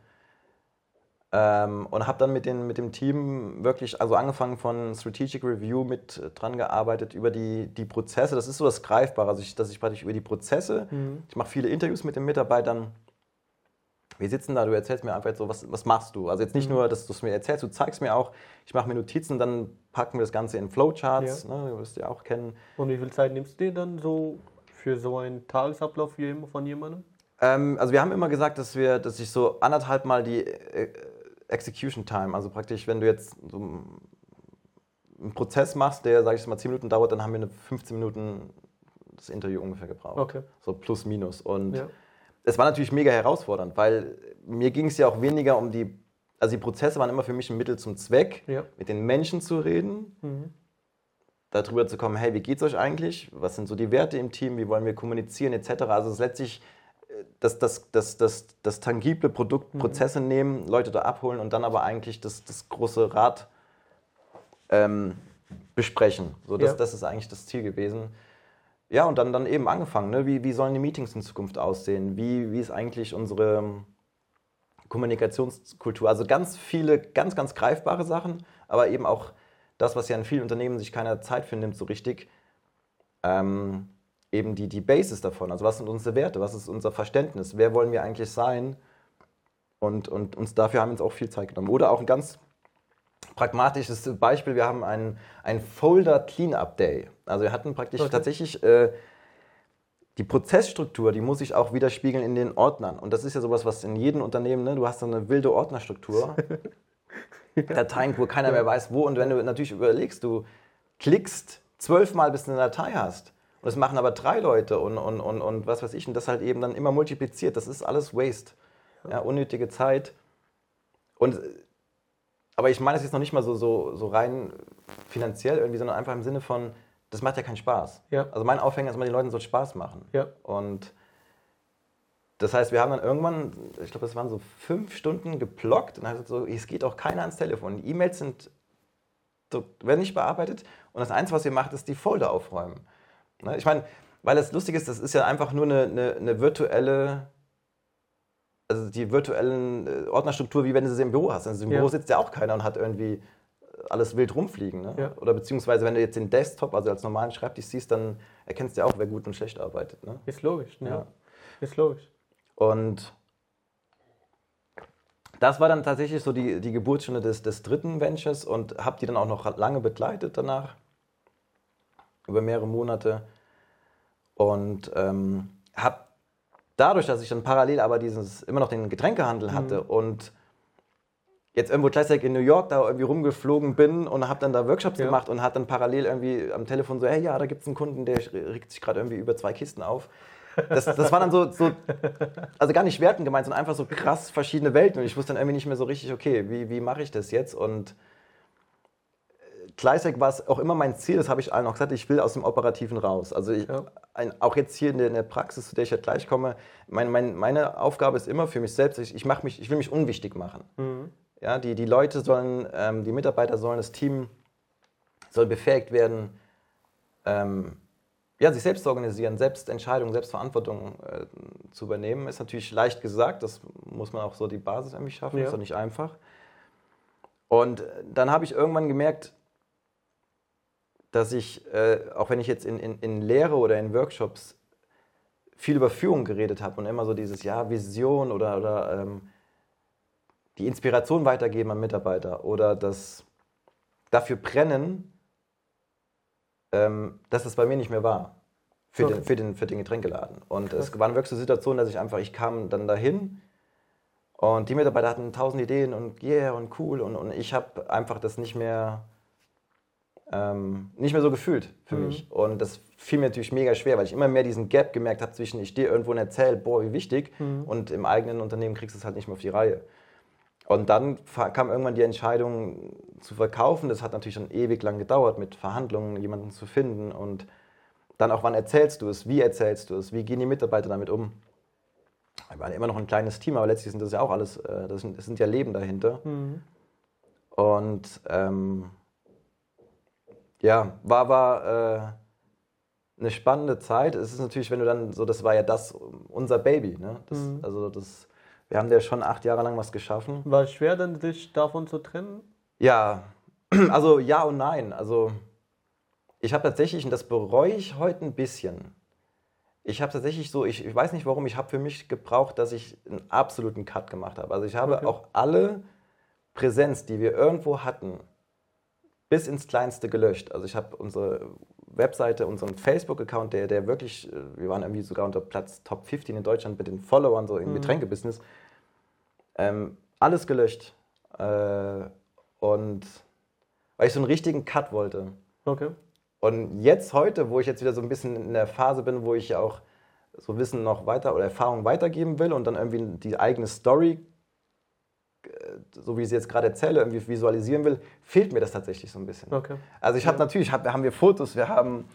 [SPEAKER 2] Ähm, und habe dann mit, den, mit dem Team wirklich, also angefangen von Strategic Review mit äh, dran gearbeitet über die, die Prozesse. Das ist so das Greifbare, also ich, dass ich praktisch über die Prozesse, ich mache viele Interviews mit den Mitarbeitern. Wir sitzen da, du erzählst mir einfach so, was, was machst du? Also jetzt nicht nur, dass du es mir erzählst, du zeigst mir auch, ich mache mir Notizen, dann packen wir das Ganze in Flowcharts, ne, du wirst ja auch kennen.
[SPEAKER 1] Und wie viel Zeit nimmst du dir dann so für so einen Tagesablauf von jemandem?
[SPEAKER 2] Ähm, also wir haben immer gesagt, dass wir, dass ich so anderthalb Mal die äh, Execution Time, also praktisch, wenn du jetzt so einen Prozess machst, der, sage ich mal, 10 Minuten dauert, dann haben wir eine 15 Minuten das Interview ungefähr gebraucht.
[SPEAKER 1] Okay.
[SPEAKER 2] So plus minus. Und
[SPEAKER 1] Ja.
[SPEAKER 2] es war natürlich mega herausfordernd, weil mir ging es ja auch weniger um die, also die Prozesse waren immer für mich ein Mittel zum Zweck,
[SPEAKER 1] Ja.
[SPEAKER 2] mit den Menschen zu reden,
[SPEAKER 1] Mhm.
[SPEAKER 2] darüber zu kommen, hey, wie geht's euch eigentlich? Was sind so die Werte im Team? Wie wollen wir kommunizieren etc. Also es ist letztlich das, das, das, das, das tangible Produkt, Prozesse nehmen, Leute da abholen und dann aber eigentlich das, das große Rad ähm, besprechen. So, das,
[SPEAKER 1] Ja.
[SPEAKER 2] das ist eigentlich das Ziel gewesen. Ja, und dann, dann eben angefangen. Ne? Wie, wie sollen die Meetings in Zukunft aussehen? Wie, wie ist eigentlich unsere Kommunikationskultur? Also ganz viele, ganz, ganz greifbare Sachen, aber eben auch das, was ja in vielen Unternehmen sich keiner Zeit für nimmt, so richtig. Ähm, eben die, die Basis davon. Also was sind unsere Werte? Was ist unser Verständnis? Wer wollen wir eigentlich sein? Und, und uns dafür haben wir uns auch viel Zeit genommen. Oder auch ein ganz pragmatisches Beispiel, wir haben einen, einen Folder Cleanup Day. Also wir hatten praktisch
[SPEAKER 1] Okay.
[SPEAKER 2] tatsächlich äh, die Prozessstruktur, die muss sich auch widerspiegeln in den Ordnern. Und das ist ja sowas, was in jedem Unternehmen, ne, du hast dann eine wilde Ordnerstruktur, Dateien, wo keiner mehr weiß, wo. Und wenn du natürlich überlegst, du klickst zwölfmal, bis du eine Datei hast. Und das machen aber drei Leute und, und, und, und was weiß ich. Und das halt eben dann immer multipliziert. Das ist alles Waste. Ja, unnötige Zeit. Und, aber ich meine es jetzt noch nicht mal so, so, so rein finanziell irgendwie, sondern einfach im Sinne von, das macht ja keinen Spaß.
[SPEAKER 1] Ja.
[SPEAKER 2] Also mein Aufhänger ist immer, den Leuten soll Spaß machen.
[SPEAKER 1] Ja.
[SPEAKER 2] Und das heißt, wir haben dann irgendwann, ich glaube, das waren so fünf Stunden geblockt und dann hat so, es geht auch keiner ans Telefon. Die E-Mails sind, so, werden nicht bearbeitet und das Einzige, was ihr macht, ist die Folder aufräumen. Ne? Ich meine, weil das lustig ist, das ist ja einfach nur eine, eine, eine virtuelle, also die virtuellen äh, Ordnerstruktur, wie wenn du sie im Büro hast. Also im
[SPEAKER 1] Ja.
[SPEAKER 2] Büro sitzt ja auch keiner und hat irgendwie alles wild rumfliegen. Ne?
[SPEAKER 1] Ja.
[SPEAKER 2] Oder beziehungsweise, wenn du jetzt den Desktop, also als normalen Schreibtisch siehst, dann erkennst du ja auch, wer gut und schlecht arbeitet. Ne?
[SPEAKER 1] Ist logisch, ne?
[SPEAKER 2] Ja.
[SPEAKER 1] Ist logisch.
[SPEAKER 2] Und das war dann tatsächlich so die, die Geburtsstunde des, des dritten Ventures und habe die dann auch noch lange begleitet danach. Über mehrere Monate. Und ähm, habe dadurch, dass ich dann parallel aber dieses, immer noch den Getränkehandel hatte mhm. und jetzt irgendwo gleichzeitig in New York da irgendwie rumgeflogen bin und habe dann da Workshops ja. gemacht und hat dann parallel irgendwie am Telefon so, hey, ja, da gibt es einen Kunden, der regt sich gerade irgendwie über zwei Kisten auf. Das, das war dann so, so, also gar nicht werten gemeint, sondern einfach so krass verschiedene Welten und ich wusste dann irgendwie nicht mehr so richtig, okay, wie, wie mache ich das jetzt und gleichzeitig war es auch immer mein Ziel, das habe ich allen auch gesagt, ich will aus dem Operativen raus. Also ich, ja. ein, auch jetzt hier in der, in der, Praxis, zu der ich halt gleich komme, mein, mein, meine Aufgabe ist immer für mich selbst, ich, ich, mich, ich will mich unwichtig machen. Mhm. Ja, die, die Leute sollen, ähm, die Mitarbeiter sollen, das Team soll befähigt werden, ähm, ja, sich selbst zu organisieren, selbst Entscheidungen, selbst Verantwortung äh, zu übernehmen. Ist natürlich leicht gesagt, das muss man auch so die Basis irgendwie schaffen, ja. ist doch nicht einfach. Und dann habe ich irgendwann gemerkt, dass ich, äh, auch wenn ich jetzt in, in, in Lehre oder in Workshops viel über Führung geredet habe und immer so dieses, ja, Vision oder, oder ähm, die Inspiration weitergeben an Mitarbeiter oder das dafür brennen, ähm, dass das bei mir nicht mehr war. Für, okay. den, für, den, für den Getränkeladen. Und Krass. es waren wirklich so Situationen, dass ich einfach, ich kam dann dahin und die Mitarbeiter hatten tausend Ideen und yeah und cool und, und ich habe einfach das nicht mehr, ähm, nicht mehr so gefühlt für mhm. mich. Und das fiel mir natürlich mega schwer, weil ich immer mehr diesen Gap gemerkt habe zwischen ich stehe irgendwo und erzähle, boah, wie wichtig mhm. und im eigenen Unternehmen kriegst du es halt nicht mehr auf die Reihe. Und dann kam irgendwann die Entscheidung zu verkaufen. Das hat natürlich dann ewig lang gedauert, mit Verhandlungen jemanden zu finden. Und dann auch, wann erzählst du es, wie erzählst du es, wie gehen die Mitarbeiter damit um. Wir waren immer noch ein kleines Team, aber letztlich sind das ja auch alles, äh, das sind, das sind ja Leben dahinter. Mhm. Und ähm, ja, war, war äh, eine spannende Zeit. Es ist natürlich, wenn du dann so, das war ja das, unser Baby. Ne? Das, mhm. Also das wir haben ja schon acht Jahre lang was geschaffen.
[SPEAKER 1] War es schwer, dann sich davon zu trennen?
[SPEAKER 2] Ja, also ja und nein. Also ich habe tatsächlich, und das bereue ich heute ein bisschen, ich habe tatsächlich so, ich, ich, weiß nicht warum, ich habe für mich gebraucht, dass ich einen absoluten Cut gemacht habe. Also ich habe okay. auch alle Präsenz, die wir irgendwo hatten, bis ins Kleinste gelöscht. Also ich habe unsere Webseite, unseren Facebook-Account, der, der wirklich, äh, wir waren irgendwie sogar unter Platz Top 15 in Deutschland mit den Followern so im mhm. Getränkebusiness, ähm, alles gelöscht. Äh, und weil ich so einen richtigen Cut wollte.
[SPEAKER 1] Okay.
[SPEAKER 2] Und jetzt heute, wo ich jetzt wieder so ein bisschen in der Phase bin, wo ich auch so Wissen noch weiter oder Erfahrung weitergeben will und dann irgendwie die eigene Story, so wie ich sie jetzt gerade erzähle, irgendwie visualisieren will, fehlt mir das tatsächlich so ein bisschen.
[SPEAKER 1] Okay.
[SPEAKER 2] Also ich habe ja. natürlich, hab, haben wir Fotos, wir haben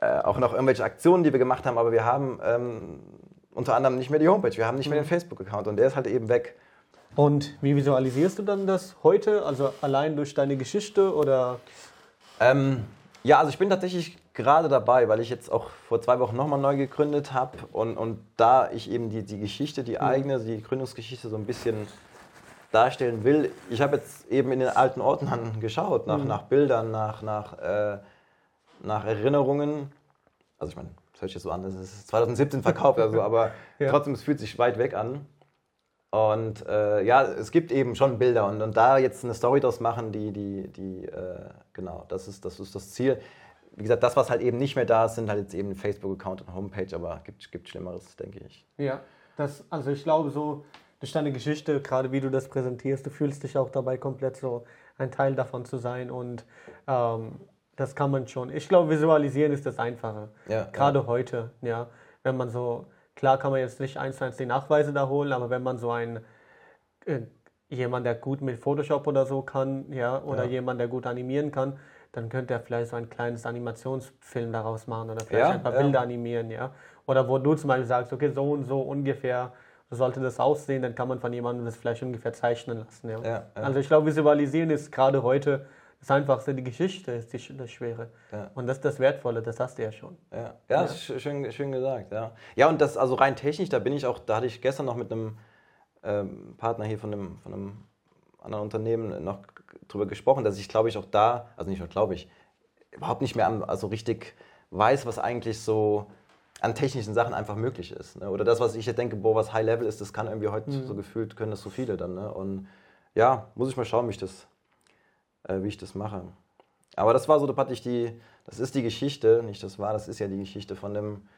[SPEAKER 2] äh, auch noch irgendwelche Aktionen, die wir gemacht haben, aber wir haben ähm, unter anderem nicht mehr die Homepage, wir haben nicht mehr den mhm. Facebook-Account und der ist halt eben weg.
[SPEAKER 1] Und wie visualisierst du dann das heute? Also allein durch deine Geschichte oder?
[SPEAKER 2] Ähm, ja, also ich bin tatsächlich gerade dabei, weil ich jetzt auch vor zwei Wochen nochmal neu gegründet habe und, und da ich eben die, die Geschichte, die mhm. eigene, die Gründungsgeschichte so ein bisschen darstellen will. Ich habe jetzt eben in den alten Orten geschaut, nach, mhm. nach Bildern, nach, nach, äh, nach Erinnerungen. Also ich meine, das hört sich so an, das ist 2017 verkauft, also, aber ja. trotzdem, es fühlt sich weit weg an. Und äh, ja, es gibt eben schon Bilder und, und da jetzt eine Story draus machen, die, die, die äh, genau, das ist, das ist das Ziel. Wie gesagt, das, was halt eben nicht mehr da ist, sind halt jetzt eben Facebook-Account und Homepage, aber gibt, gibt Schlimmeres, denke ich.
[SPEAKER 1] Ja, das, also ich glaube so, durch deine Geschichte, gerade wie du das präsentierst, du fühlst dich auch dabei komplett so ein Teil davon zu sein und ähm, das kann man schon. Ich glaube, visualisieren ist das Einfache. Ja, gerade ja. heute, ja, wenn man so Klar kann man jetzt nicht eins zu eins die Nachweise da holen, aber wenn man so ein äh, jemand, der gut mit Photoshop oder so kann, ja, oder ja. jemand, der gut animieren kann, dann könnte er vielleicht so ein kleines Animationsfilm daraus machen oder vielleicht ja, ein paar ja. Bilder animieren, ja. Oder wo du zum Beispiel sagst, okay, so und so ungefähr sollte das aussehen, dann kann man von jemandem das vielleicht ungefähr zeichnen lassen, ja. Also ich glaube, visualisieren ist gerade heute das Einfachste, die Geschichte ist die, das Schwere. Ja. Und das ist das Wertvolle, das hast du ja schon.
[SPEAKER 2] Ja, ja, ja. Schön, schön gesagt, ja. Ja, und das, also rein technisch, da bin ich auch, da hatte ich gestern noch mit einem ähm, Partner hier von einem, von einem anderen Unternehmen noch drüber gesprochen, dass ich glaube ich auch da, also nicht nur glaube ich, überhaupt nicht mehr also richtig weiß, was eigentlich so an technischen Sachen einfach möglich ist. Ne? Oder das, was ich jetzt denke, boah, was High Level ist, das kann irgendwie heute mhm. so gefühlt, können das so viele dann. Ne? Und ja, muss ich mal schauen, wie ich das äh, wie ich das mache. Aber das war so, da hatte ich die, das ist die Geschichte, nicht das war, das ist ja die Geschichte von dem,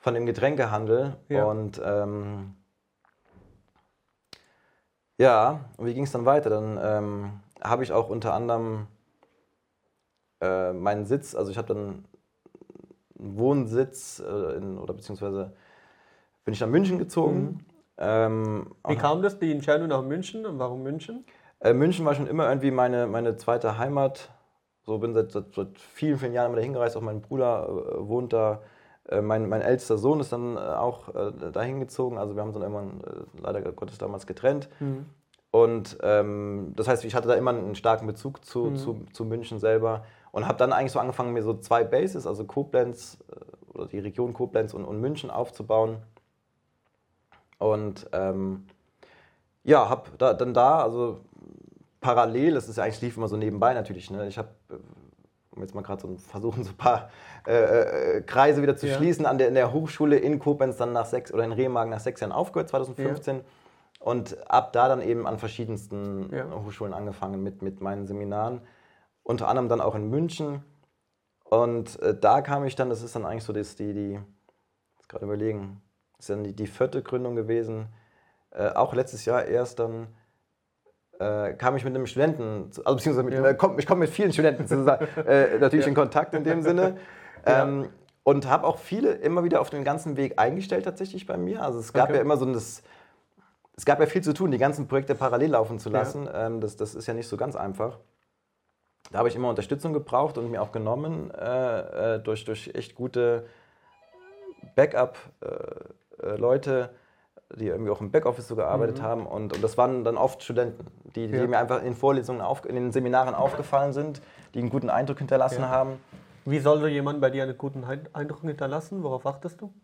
[SPEAKER 2] von dem Getränkehandel.
[SPEAKER 1] Ja.
[SPEAKER 2] Und ähm, ja, und wie ging es dann weiter? Dann ähm, habe ich auch unter anderem äh, meinen Sitz, also ich habe dann Wohnsitz äh, in, oder beziehungsweise bin ich nach München gezogen. Ähm,
[SPEAKER 1] Wie kam das, die Entscheidung nach München und warum München?
[SPEAKER 2] äh, München war schon immer irgendwie meine, meine zweite Heimat. So bin seit, seit, seit vielen, vielen Jahren immer dahin gereist. Auch mein Bruder äh, wohnt da. Äh, mein, mein ältester Sohn ist dann äh, auch äh, dahin gezogen. Also wir haben uns dann irgendwann äh, leider Gottes damals getrennt. Und ähm, das heißt, ich hatte da immer einen starken Bezug zu,
[SPEAKER 1] Mhm.
[SPEAKER 2] zu, zu München selber und habe dann eigentlich so angefangen, mir so zwei Bases, also Koblenz äh, oder die Region Koblenz und, und München aufzubauen. Und ähm, ja, habe da, dann da, also parallel, das ist ja eigentlich lief immer so nebenbei natürlich. Ne? Ich habe, um jetzt mal gerade so ein- versuchen, so ein paar äh, äh, Kreise wieder zu
[SPEAKER 1] Ja.
[SPEAKER 2] schließen, an der, in der Hochschule in Koblenz dann nach sechs oder in Remagen nach sechs Jahren aufgehört, 2015. Und ab da dann eben an verschiedensten
[SPEAKER 1] Ja.
[SPEAKER 2] Hochschulen angefangen mit, mit meinen Seminaren. Unter anderem dann auch in München. Und äh, da kam ich dann, das ist dann eigentlich so das, die, die, jetzt gerade überlegen, das ist dann die, die vierte Gründung gewesen. Äh, auch letztes Jahr erst dann äh, kam ich mit einem Studenten, also beziehungsweise mit,
[SPEAKER 1] Ja.
[SPEAKER 2] äh, komm, ich komme mit vielen Studenten zusammen, äh, natürlich
[SPEAKER 1] Ja.
[SPEAKER 2] in Kontakt in dem Sinne.
[SPEAKER 1] Ja.
[SPEAKER 2] Ähm, und habe auch viele immer wieder auf den ganzen Weg eingestellt tatsächlich bei mir. Also es gab
[SPEAKER 1] Okay.
[SPEAKER 2] ja immer so ein, das, es gab ja viel zu tun, die ganzen Projekte parallel laufen zu
[SPEAKER 1] Ja.
[SPEAKER 2] lassen. Ähm, das, das ist ja nicht so ganz einfach. Da habe ich immer Unterstützung gebraucht und mir auch genommen äh, äh, durch, durch echt gute Backup-Leute, die irgendwie auch im Backoffice so gearbeitet
[SPEAKER 1] Mhm.
[SPEAKER 2] haben. Und, und das waren dann oft Studenten, die, die
[SPEAKER 1] Ja.
[SPEAKER 2] mir einfach in Vorlesungen, auf, in den Seminaren aufgefallen sind, die einen guten Eindruck hinterlassen
[SPEAKER 1] Ja.
[SPEAKER 2] haben.
[SPEAKER 1] Wie soll so jemand bei dir einen guten Eindruck hinterlassen? Worauf achtest du?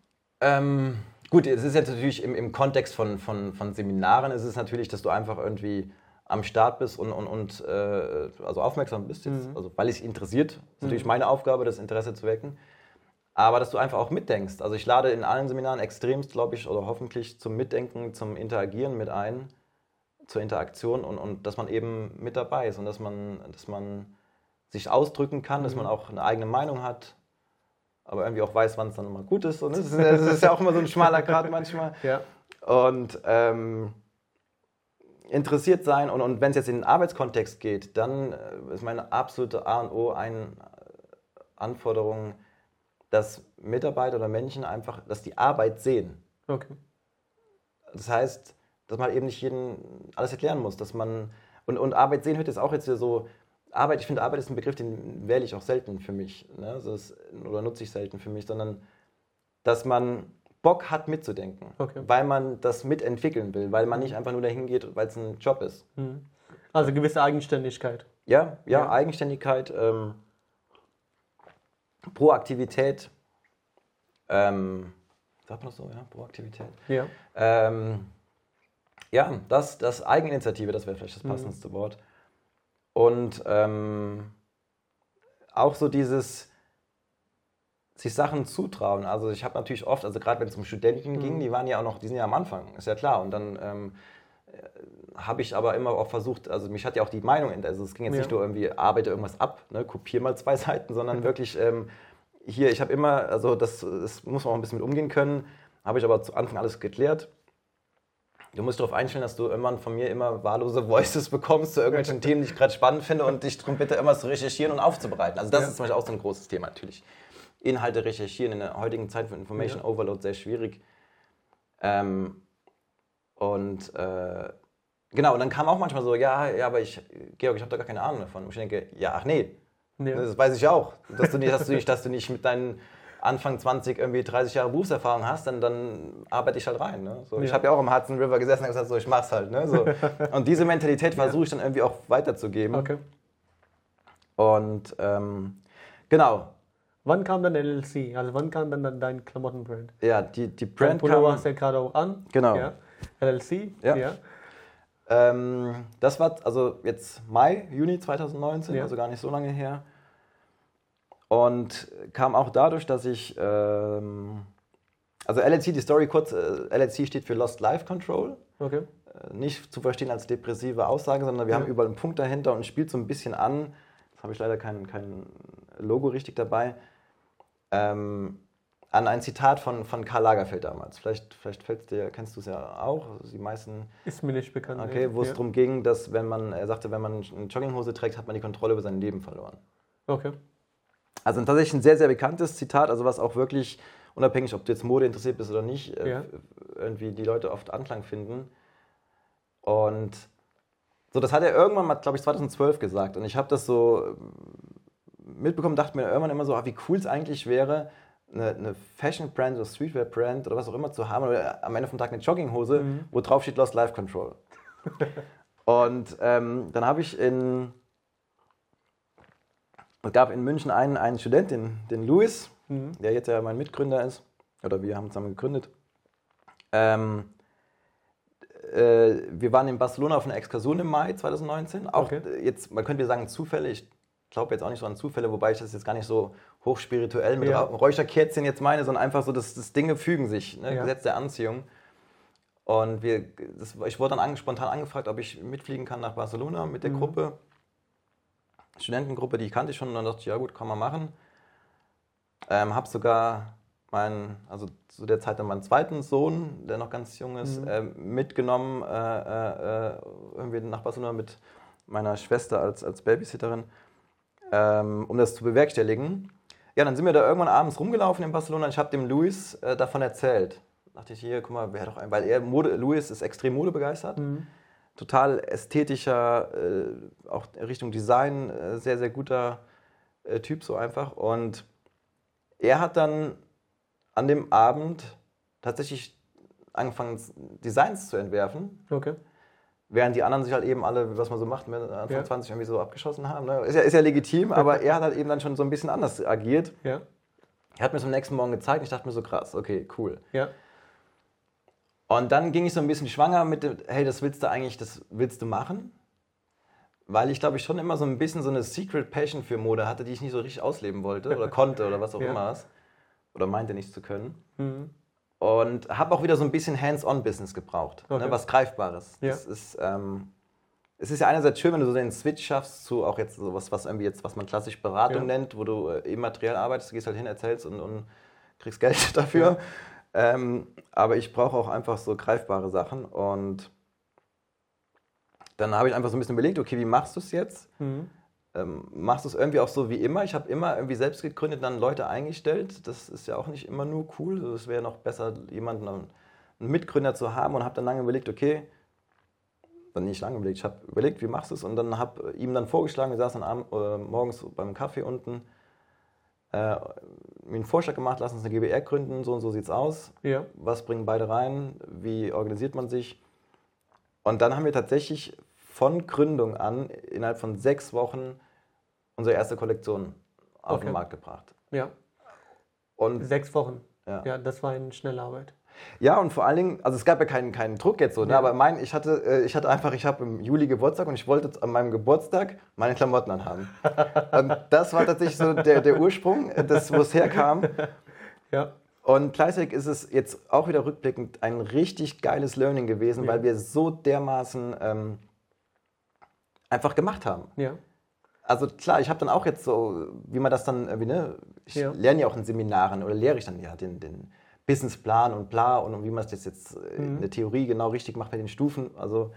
[SPEAKER 2] Ähm, gut, es ist jetzt natürlich im, im Kontext von, von, von Seminaren ist es natürlich, dass du einfach irgendwie am Start bist und, und, und äh, also aufmerksam bist, jetzt,
[SPEAKER 1] Mhm.
[SPEAKER 2] also weil es interessiert. Das ist natürlich meine Aufgabe, das Interesse zu wecken. Aber dass du einfach auch mitdenkst. Also ich lade in allen Seminaren extremst, glaube ich, oder hoffentlich zum Mitdenken, zum Interagieren mit ein, zur Interaktion und, und dass man eben mit dabei ist und dass man, dass man sich ausdrücken kann, dass man auch eine eigene Meinung hat, aber irgendwie auch weiß, wann es dann mal gut ist. Und das ist, das ist ja auch immer so ein schmaler Grad manchmal.
[SPEAKER 1] Ja.
[SPEAKER 2] Und ähm, interessiert sein und, und wenn es jetzt in den Arbeitskontext geht, dann äh, ist meine absolute A und O eine äh, Anforderung, dass Mitarbeiter oder Menschen einfach, dass die Arbeit sehen.
[SPEAKER 1] Okay.
[SPEAKER 2] Das heißt, dass man eben nicht jeden alles erklären muss, dass man und, und Arbeit sehen wird jetzt auch jetzt wieder so Arbeit. Ich finde Arbeit ist ein Begriff, den wähle ich auch selten für mich, ne? also das, oder nutze ich selten für mich, sondern dass man Bock hat mitzudenken,
[SPEAKER 1] Okay.
[SPEAKER 2] weil man das mitentwickeln will, weil man nicht einfach nur dahin geht, weil es ein Job ist.
[SPEAKER 1] Mhm. Also gewisse Eigenständigkeit.
[SPEAKER 2] Ja, ja,
[SPEAKER 1] Ja.
[SPEAKER 2] Eigenständigkeit, ähm, Proaktivität, ähm, sagt man das so, ja, Proaktivität.
[SPEAKER 1] Ja.
[SPEAKER 2] Ähm, ja, das, das Eigeninitiative, das wäre vielleicht das
[SPEAKER 1] Mhm.
[SPEAKER 2] passendste Wort. Und ähm, auch so dieses sich Sachen zutrauen. Also ich habe natürlich oft, also gerade wenn es um Studenten
[SPEAKER 1] Mhm.
[SPEAKER 2] ging, die waren ja auch noch, die sind ja am Anfang, ist ja klar. Und dann ähm, habe ich aber immer auch versucht, also mich hat ja auch die Meinung, also es ging jetzt
[SPEAKER 1] Ja.
[SPEAKER 2] nicht nur irgendwie, arbeite irgendwas ab, ne, kopiere mal zwei Seiten, sondern wirklich ähm, hier, ich habe immer, also das, das muss man auch ein bisschen mit umgehen können, habe ich aber zu Anfang alles geklärt. Du musst darauf einstellen, dass du irgendwann von mir immer wahllose Voices bekommst zu irgendwelchen Themen, die ich gerade spannend finde und dich darum bitte immer zu recherchieren und aufzubereiten. Also das
[SPEAKER 1] Ja.
[SPEAKER 2] ist zum Beispiel auch so ein großes Thema natürlich. Inhalte recherchieren in der heutigen Zeit für Information
[SPEAKER 1] Ja.
[SPEAKER 2] Overload sehr schwierig. Ähm, und äh, genau, und dann kam auch manchmal so, ja, ja, aber ich, Georg, ich habe da gar keine Ahnung davon. Und ich denke, ja, ach nee,
[SPEAKER 1] Ja.
[SPEAKER 2] das weiß ich auch. Dass du nicht, dass du nicht, dass du nicht mit deinen Anfang 20 irgendwie 30 Jahre Berufserfahrung hast, dann, dann arbeite ich halt rein. Ne? So, Ich
[SPEAKER 1] Ja.
[SPEAKER 2] habe ja auch im Hudson River gesessen und gesagt, so, ich mach's halt. Ne? So. Und diese Mentalität versuche ich dann irgendwie auch weiterzugeben.
[SPEAKER 1] Okay.
[SPEAKER 2] Und ähm, genau,
[SPEAKER 1] Wann kam dann LLC? Also wann kam dann, dein Klamottenbrand?
[SPEAKER 2] ja, die, die
[SPEAKER 1] Dein
[SPEAKER 2] Brand
[SPEAKER 1] Pullover
[SPEAKER 2] kam,
[SPEAKER 1] hast du ja gerade auch an.
[SPEAKER 2] Genau.
[SPEAKER 1] Ja. LLC?
[SPEAKER 2] Ja.
[SPEAKER 1] ja.
[SPEAKER 2] Ähm, das war also jetzt Mai, Juni 2019,
[SPEAKER 1] Ja.
[SPEAKER 2] also gar nicht so lange her. Und kam auch dadurch, dass ich, ähm, also LLC, die Story kurz, äh, LLC steht für Lost Life Control.
[SPEAKER 1] Okay.
[SPEAKER 2] Äh, Nicht zu verstehen als depressive Aussage, sondern wir
[SPEAKER 1] Ja.
[SPEAKER 2] haben überall einen Punkt dahinter und spielt so ein bisschen an, Jetzt habe ich leider kein, kein Logo richtig dabei. Ähm, an ein Zitat von, von Karl Lagerfeld damals. Vielleicht, vielleicht fällt dir, kennst du es ja auch. Also die meisten.
[SPEAKER 1] Ist mir nicht bekannt.
[SPEAKER 2] Okay, wo es ja. darum ging, dass wenn man, er sagte, wenn man eine Jogginghose trägt, hat man die Kontrolle über sein Leben verloren.
[SPEAKER 1] Okay.
[SPEAKER 2] Also tatsächlich ein sehr, sehr bekanntes Zitat, also was auch wirklich, unabhängig, ob du jetzt Mode interessiert bist oder nicht, äh, ja. irgendwie die Leute oft Anklang finden. Und so, das hat er irgendwann mal, glaube ich, 2012 gesagt. Und ich habe das so mitbekommen, dachte mir irgendwann immer so, ah, wie cool es eigentlich wäre, eine, eine Fashion-Brand oder Streetwear-Brand oder was auch immer zu haben, oder am Ende vom Tag eine Jogginghose, mhm. wo drauf steht Lost Life Control. und ähm, dann habe ich in, es gab in München einen, einen Studenten, den, den Louis, mhm. der jetzt ja mein Mitgründer ist, oder wir haben zusammen gegründet. Ähm, äh, wir waren in Barcelona auf einer Exkursion im Mai 2019. Auch okay. jetzt, man könnte sagen, zufällig glaube jetzt auch nicht so an Zufälle, wobei ich das jetzt gar nicht so hochspirituell mit ja. Räucherkerzchen jetzt meine, sondern einfach so, dass, dass Dinge fügen sich, ne? ja. Gesetz der Anziehung. Und wir, das, ich wurde dann an, spontan angefragt, ob ich mitfliegen kann nach Barcelona mit der mhm. Gruppe. Studentengruppe, die kannte ich schon und dann dachte ich, ja gut, kann man machen. Ähm, habe sogar meinen, also zu der Zeit dann meinen zweiten Sohn, der noch ganz jung ist, mhm. äh, mitgenommen, äh, äh, irgendwie nach Barcelona mit meiner Schwester als, als Babysitterin ähm, um das zu bewerkstelligen. Ja, dann sind wir da irgendwann abends rumgelaufen in Barcelona und ich habe dem Luis äh, davon erzählt. Da dachte ich, hier, guck mal, wer doch ein, weil er, Mode, Luis ist extrem modebegeistert. Mhm. Total ästhetischer, äh, auch Richtung Design, äh, sehr, sehr guter äh, Typ so einfach. Und er hat dann an dem Abend tatsächlich angefangen, Designs zu entwerfen.
[SPEAKER 1] Okay.
[SPEAKER 2] Während die anderen sich halt eben alle, was man so macht, mit Anfang ja. 20 irgendwie so abgeschossen haben. Ne? Ist, ja, ist ja legitim, aber er hat halt eben dann schon so ein bisschen anders agiert.
[SPEAKER 1] Ja.
[SPEAKER 2] Er hat mir es am nächsten Morgen gezeigt und ich dachte mir so, krass, okay, cool.
[SPEAKER 1] Ja.
[SPEAKER 2] Und dann ging ich so ein bisschen schwanger mit dem, hey, das willst du eigentlich, das willst du machen? Weil ich glaube ich schon immer so ein bisschen so eine Secret Passion für Mode hatte, die ich nicht so richtig ausleben wollte oder konnte oder was auch ja. immer. Oder meinte nicht zu können. Mhm. Und habe auch wieder so ein bisschen Hands-on-Business gebraucht, ne, okay. ne, was Greifbares.
[SPEAKER 1] Ja.
[SPEAKER 2] Das ist, ähm, es ist ja einerseits schön, wenn du so den Switch schaffst zu auch jetzt sowas, was irgendwie jetzt, was man klassisch Beratung ja. nennt, wo du äh, immateriell arbeitest, du gehst halt hin, erzählst und, und kriegst Geld dafür. Ja. Ähm, aber ich brauche auch einfach so greifbare Sachen und dann habe ich einfach so ein bisschen überlegt, okay, wie machst du es jetzt? Mhm ähm, machst du es irgendwie auch so wie immer. Ich habe immer irgendwie selbst gegründet, dann Leute eingestellt. Das ist ja auch nicht immer nur cool. Also es wäre noch besser, jemanden, einen Mitgründer zu haben und habe dann lange überlegt, okay, dann nicht lange überlegt, ich habe überlegt, wie machst du es und dann habe ihm dann vorgeschlagen, wir saßen dann äh, morgens beim Kaffee unten, äh, mir einen Vorschlag gemacht, lass uns eine GBR gründen, so und so sieht es aus.
[SPEAKER 1] Ja.
[SPEAKER 2] Was bringen beide rein? Wie organisiert man sich? Und dann haben wir tatsächlich von Gründung an innerhalb von sechs Wochen unsere erste Kollektion auf okay. den Markt gebracht.
[SPEAKER 1] Ja. Und sechs Wochen. Ja. ja, das war eine schnelle Arbeit.
[SPEAKER 2] Ja, und vor allen Dingen, also es gab ja keinen, keinen Druck jetzt so, ne? aber mein, ich hatte, äh, ich hatte einfach, ich habe im Juli Geburtstag und ich wollte an meinem Geburtstag meine Klamotten anhaben. und das war tatsächlich so der, der Ursprung, das, wo es herkam.
[SPEAKER 1] Ja.
[SPEAKER 2] Und gleichzeitig ist es jetzt auch wieder rückblickend ein richtig geiles Learning gewesen, ja. weil wir so dermaßen ähm, einfach gemacht haben.
[SPEAKER 1] Ja.
[SPEAKER 2] Also klar, ich habe dann auch jetzt so, wie man das dann irgendwie, ne, ich ja. lerne ja auch in Seminaren oder lehre ich dann ja den, den Businessplan und bla und wie man das jetzt mhm. in der Theorie genau richtig macht mit den Stufen, also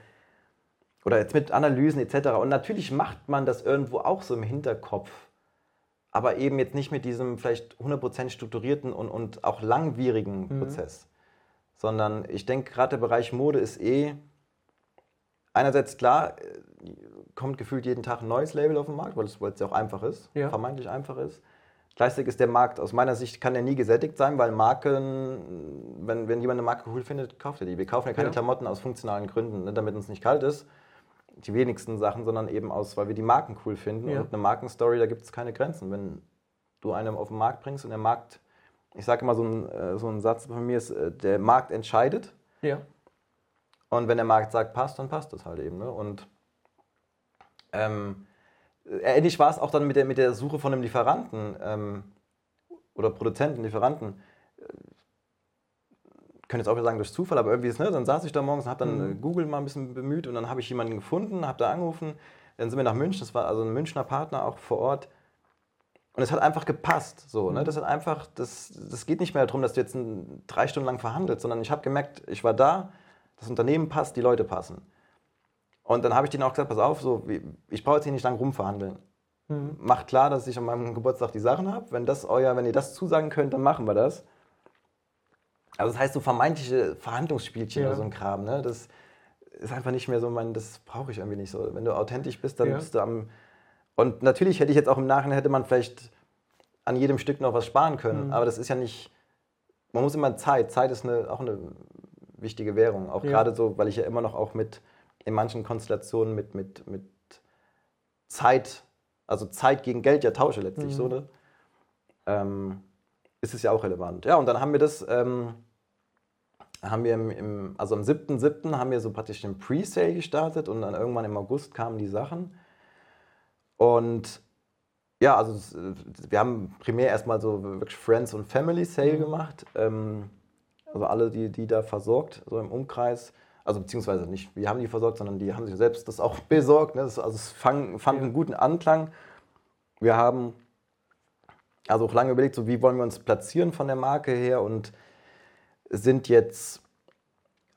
[SPEAKER 2] oder jetzt mit Analysen etc. Und natürlich macht man das irgendwo auch so im Hinterkopf, aber eben jetzt nicht mit diesem vielleicht 100% strukturierten und, und auch langwierigen mhm. Prozess, sondern ich denke gerade der Bereich Mode ist eh einerseits klar, kommt gefühlt jeden Tag ein neues Label auf den Markt, weil es, weil es ja auch einfach ist, ja. vermeintlich einfach ist. Gleichzeitig ist der Markt, aus meiner Sicht, kann der nie gesättigt sein, weil Marken, wenn, wenn jemand eine Marke cool findet, kauft er die. Wir kaufen ja keine ja. Klamotten aus funktionalen Gründen, ne, damit uns nicht kalt ist. Die wenigsten Sachen, sondern eben aus, weil wir die Marken cool finden. Ja. Und eine Markenstory, da gibt es keine Grenzen. Wenn du eine auf den Markt bringst und der Markt, ich sage immer so ein, äh, so ein Satz von mir ist, äh, der Markt entscheidet.
[SPEAKER 1] Ja.
[SPEAKER 2] Und wenn der Markt sagt, passt, dann passt das halt eben. Ne? Und ähm, ähnlich war es auch dann mit der, mit der Suche von einem Lieferanten ähm, oder Produzenten, Lieferanten. Ich könnte jetzt auch wieder sagen durch Zufall, aber irgendwie ist, ne, dann saß ich da morgens und habe dann mhm. Google mal ein bisschen bemüht und dann habe ich jemanden gefunden, habe da angerufen, Dann sind wir nach München, das war also ein Münchner Partner auch vor Ort. Und es hat einfach gepasst. So, ne? Das hat einfach, das, das geht nicht mehr darum, dass du jetzt ein, drei Stunden lang verhandelst, sondern ich habe gemerkt, ich war da, das Unternehmen passt, die Leute passen. Und dann habe ich denen auch gesagt, pass auf, so, ich brauche jetzt hier nicht lang rumverhandeln. Mhm. Macht klar, dass ich an meinem Geburtstag die Sachen habe. Wenn das euer, wenn ihr das zusagen könnt, dann machen wir das. Also das heißt so vermeintliche Verhandlungsspielchen ja. oder so ein Kram, ne? Das ist einfach nicht mehr so, mein, das brauche ich irgendwie nicht so. Wenn du authentisch bist, dann ja. bist du am. Und natürlich hätte ich jetzt auch im Nachhinein hätte man vielleicht an jedem Stück noch was sparen können, mhm. aber das ist ja nicht. Man muss immer Zeit. Zeit ist eine, auch eine wichtige Währung. Auch ja. gerade so, weil ich ja immer noch auch mit in manchen Konstellationen mit, mit, mit Zeit, also Zeit gegen Geld ja tausche letztlich mhm. so, ne? Ähm, ist es ja auch relevant. Ja, und dann haben wir das, ähm, haben wir im, im also am 7.7. haben wir so praktisch den Pre-Sale gestartet und dann irgendwann im August kamen die Sachen. Und ja, also wir haben primär erstmal so wirklich Friends und Family Sale mhm. gemacht. Ähm, also alle, die, die da versorgt, so im Umkreis. Also beziehungsweise nicht, wir haben die versorgt, sondern die haben sich selbst das auch besorgt. Ne? Das, also es fang, fand ja. einen guten Anklang. Wir haben also auch lange überlegt, so wie wollen wir uns platzieren von der Marke her und sind jetzt,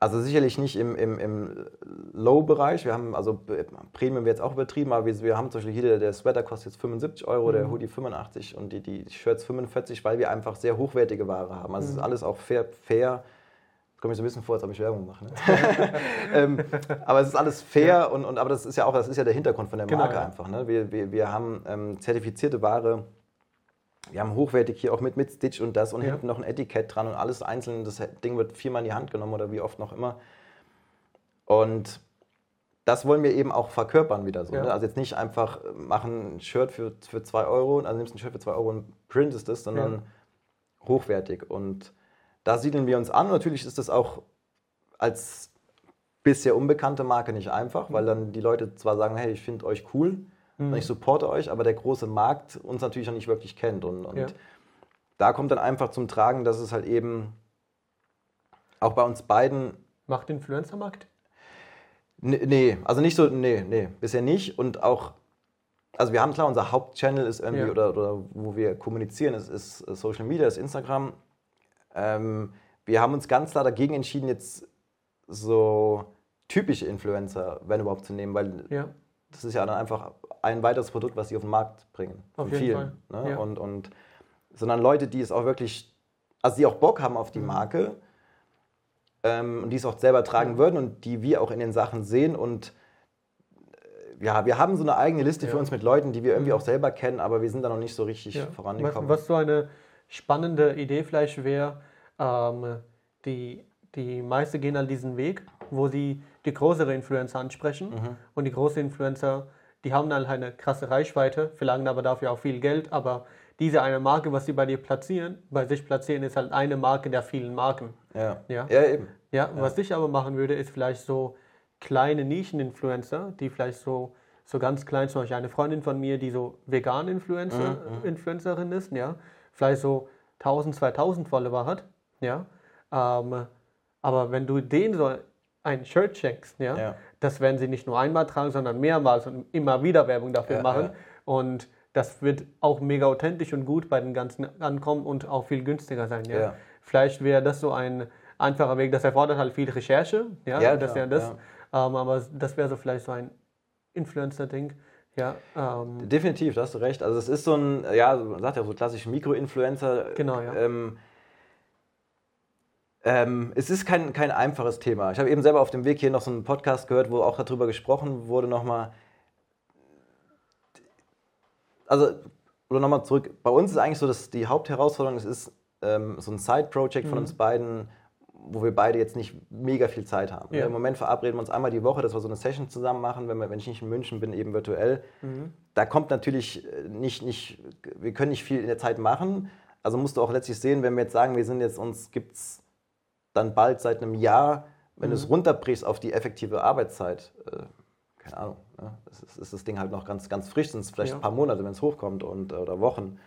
[SPEAKER 2] also sicherlich nicht im, im, im Low-Bereich. Wir haben, also Premium wird jetzt auch übertrieben, aber wir, wir haben zum Beispiel hier, der, der Sweater kostet jetzt 75 Euro, mhm. der Hoodie 85 und die, die Shirts 45, weil wir einfach sehr hochwertige Ware haben. Also mhm. es ist alles auch fair, fair komme ich so ein bisschen vor, als ob ich Werbung mache. Ne? ähm, aber es ist alles fair ja. und, und aber das ist ja auch, das ist ja der Hintergrund von der genau, Marke genau, ja. einfach. Ne? Wir, wir, wir haben ähm, zertifizierte Ware, wir haben hochwertig hier auch mit, mit Stitch und das und ja. hinten noch ein Etikett dran und alles einzeln. Das Ding wird viermal in die Hand genommen oder wie oft noch immer. Und das wollen wir eben auch verkörpern wieder so. Ne? Also jetzt nicht einfach machen ein Shirt für 2 für zwei Euro, also nimmst ein Shirt für 2 Euro und printest es, sondern hochwertig. Und da siedeln wir uns an. natürlich ist das auch als bisher unbekannte Marke nicht einfach, weil dann die Leute zwar sagen, hey, ich finde euch cool, mhm. ich supporte euch, aber der große Markt uns natürlich noch nicht wirklich kennt. Und, und ja. da kommt dann einfach zum Tragen, dass es halt eben auch bei uns beiden.
[SPEAKER 1] Macht Influencer-Markt?
[SPEAKER 2] Nee, also nicht so, nee, nee, bisher nicht. Und auch, also wir haben klar, unser Hauptchannel ist irgendwie, ja. oder, oder wo wir kommunizieren, ist, ist Social Media, ist Instagram. Ähm, wir haben uns ganz klar dagegen entschieden, jetzt so typische Influencer, wenn überhaupt, zu nehmen, weil ja. das ist ja dann einfach ein weiteres Produkt, was sie auf den Markt bringen.
[SPEAKER 1] Auf jeden vielen,
[SPEAKER 2] Fall. Ne? Ja. Und, und, sondern Leute, die es auch wirklich, also die auch Bock haben auf die mhm. Marke ähm, und die es auch selber tragen ja. würden und die wir auch in den Sachen sehen und äh, ja, wir haben so eine eigene Liste für uns mit Leuten, die wir irgendwie mhm. auch selber kennen, aber wir sind da noch nicht so richtig vorangekommen.
[SPEAKER 1] Was, was so eine spannende Idee vielleicht wäre, ähm, die, die meisten gehen an diesen Weg, wo sie die größere Influencer ansprechen mhm. und die große Influencer, die haben dann halt eine krasse Reichweite, verlangen aber dafür auch viel Geld, aber diese eine Marke, was sie bei dir platzieren, bei sich platzieren, ist halt eine Marke der vielen Marken.
[SPEAKER 2] Ja, ja? ja eben.
[SPEAKER 1] Ja, ja, was ich aber machen würde, ist vielleicht so kleine Nischen-Influencer, die vielleicht so, so ganz klein, zum Beispiel eine Freundin von mir, die so vegan-Influencer, mhm, mhm. Influencerin ist, ja, vielleicht so 1000, 2000 Follower hat, ja. Ähm, aber wenn du den so ein Shirt schenkst, ja, ja, das werden sie nicht nur einmal tragen, sondern mehrmals und immer wieder Werbung dafür ja, machen. Ja. Und das wird auch mega authentisch und gut bei den ganzen ankommen und auch viel günstiger sein. Ja. Vielleicht wäre das so ein einfacher Weg. Das erfordert halt viel Recherche, ja, ja das wäre das. Ähm, aber das wäre so vielleicht so ein Influencer-Ding. Ja,
[SPEAKER 2] ähm, Definitiv, da hast du recht. Also es ist so ein, ja, man sagt ja so klassisch Mikroinfluencer.
[SPEAKER 1] Genau, ja.
[SPEAKER 2] Ähm, ähm, es ist kein, kein einfaches Thema. Ich habe eben selber auf dem Weg hier noch so einen Podcast gehört, wo auch darüber gesprochen wurde nochmal. Also, oder nochmal zurück. Bei uns ist eigentlich so, dass die Hauptherausforderung es ist ähm, so ein Side-Project mhm. von uns beiden, wo wir beide jetzt nicht mega viel Zeit haben. Ja. Im Moment verabreden wir uns einmal die Woche, dass wir so eine Session zusammen machen, wenn, wir, wenn ich nicht in München bin, eben virtuell. Mhm. Da kommt natürlich äh, nicht, nicht, wir können nicht viel in der Zeit machen. Also musst du auch letztlich sehen, wenn wir jetzt sagen, wir sind jetzt, uns gibt's dann bald seit einem Jahr, wenn mhm. du es runterbrichst auf die effektive Arbeitszeit, äh, keine Ahnung, ne? ist, ist, das Ding halt noch ganz, ganz frisch, sind es vielleicht ja. ein paar Monate, wenn es hochkommt und, äh, oder Wochen.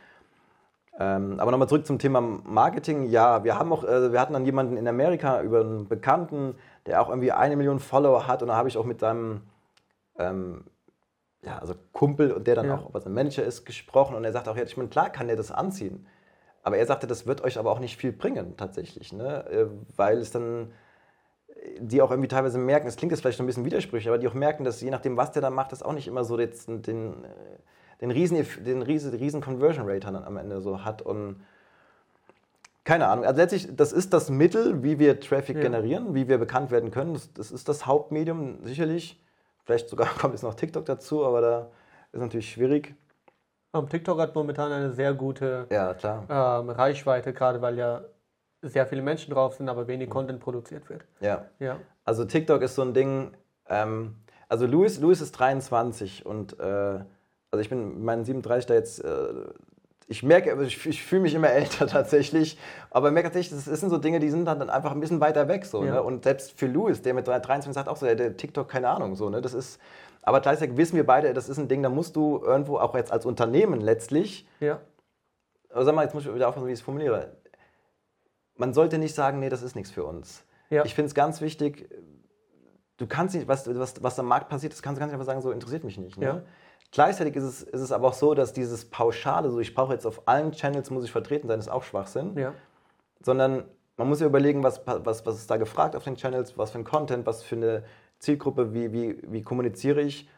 [SPEAKER 2] Ähm, aber nochmal zurück zum Thema Marketing. Ja, wir haben auch, äh, wir hatten dann jemanden in Amerika über einen Bekannten, der auch irgendwie eine Million Follower hat und da habe ich auch mit seinem ähm, ja, also Kumpel und der dann
[SPEAKER 1] Ja.
[SPEAKER 2] auch, was ein Manager ist, gesprochen und er sagt auch, ja, ich meine, klar kann der das anziehen. Aber er sagte, das wird euch aber auch nicht viel bringen, tatsächlich, ne? Äh, weil es dann, äh, die auch irgendwie teilweise merken, es klingt jetzt vielleicht so ein bisschen widersprüchlich, aber die auch merken, dass je nachdem, was der da macht, das auch nicht immer so den, den, äh, den riesen, den riesen, riesen Conversion Rate dann am Ende so hat und keine Ahnung. Also letztlich, das ist das Mittel, wie wir Traffic
[SPEAKER 1] Ja.
[SPEAKER 2] generieren, wie wir bekannt werden können. Das, das ist das Hauptmedium, sicherlich. Vielleicht sogar kommt jetzt noch TikTok dazu, aber da ist natürlich schwierig.
[SPEAKER 1] Ähm, TikTok hat momentan eine sehr gute
[SPEAKER 2] Ja,
[SPEAKER 1] ähm, Reichweite, gerade weil ja sehr viele Menschen drauf sind, aber wenig Content produziert wird.
[SPEAKER 2] Ja.
[SPEAKER 1] Ja.
[SPEAKER 2] Also TikTok ist so ein Ding. Ähm, also Louis, Louis ist 23 und äh, also ich bin meinen 37 da jetzt. Äh, ich merke, also ich, ich fühle mich immer älter tatsächlich, aber ich merke tatsächlich, das sind so Dinge, die sind dann, dann einfach ein bisschen weiter weg. So,
[SPEAKER 1] Ja.
[SPEAKER 2] ne? Und selbst für Louis, der mit 23 sagt auch so, der, der TikTok, keine Ahnung, so, ne? Das ist, aber gleichzeitig wissen wir beide, das ist ein Ding, da musst du irgendwo auch jetzt als Unternehmen letztlich
[SPEAKER 1] Ja.
[SPEAKER 2] aber sag mal, jetzt muss ich wieder aufpassen, wie ich es formuliere. Man sollte nicht sagen, nee, das ist nichts für uns.
[SPEAKER 1] Ja.
[SPEAKER 2] Ich finde es ganz wichtig, du kannst nicht, was, was, was am Markt passiert, das kannst du ganz einfach sagen, so interessiert mich nicht. Ne?
[SPEAKER 1] Ja.
[SPEAKER 2] Gleichzeitig ist es, ist es aber auch so, dass dieses Pauschale, so ich brauche jetzt auf allen Channels, muss ich vertreten sein, ist auch Schwachsinn.
[SPEAKER 1] Ja.
[SPEAKER 2] Sondern man muss ja überlegen, was, was, was ist da gefragt auf den Channels, was für ein Content, was für eine Zielgruppe, wie, wie, wie kommuniziere ich.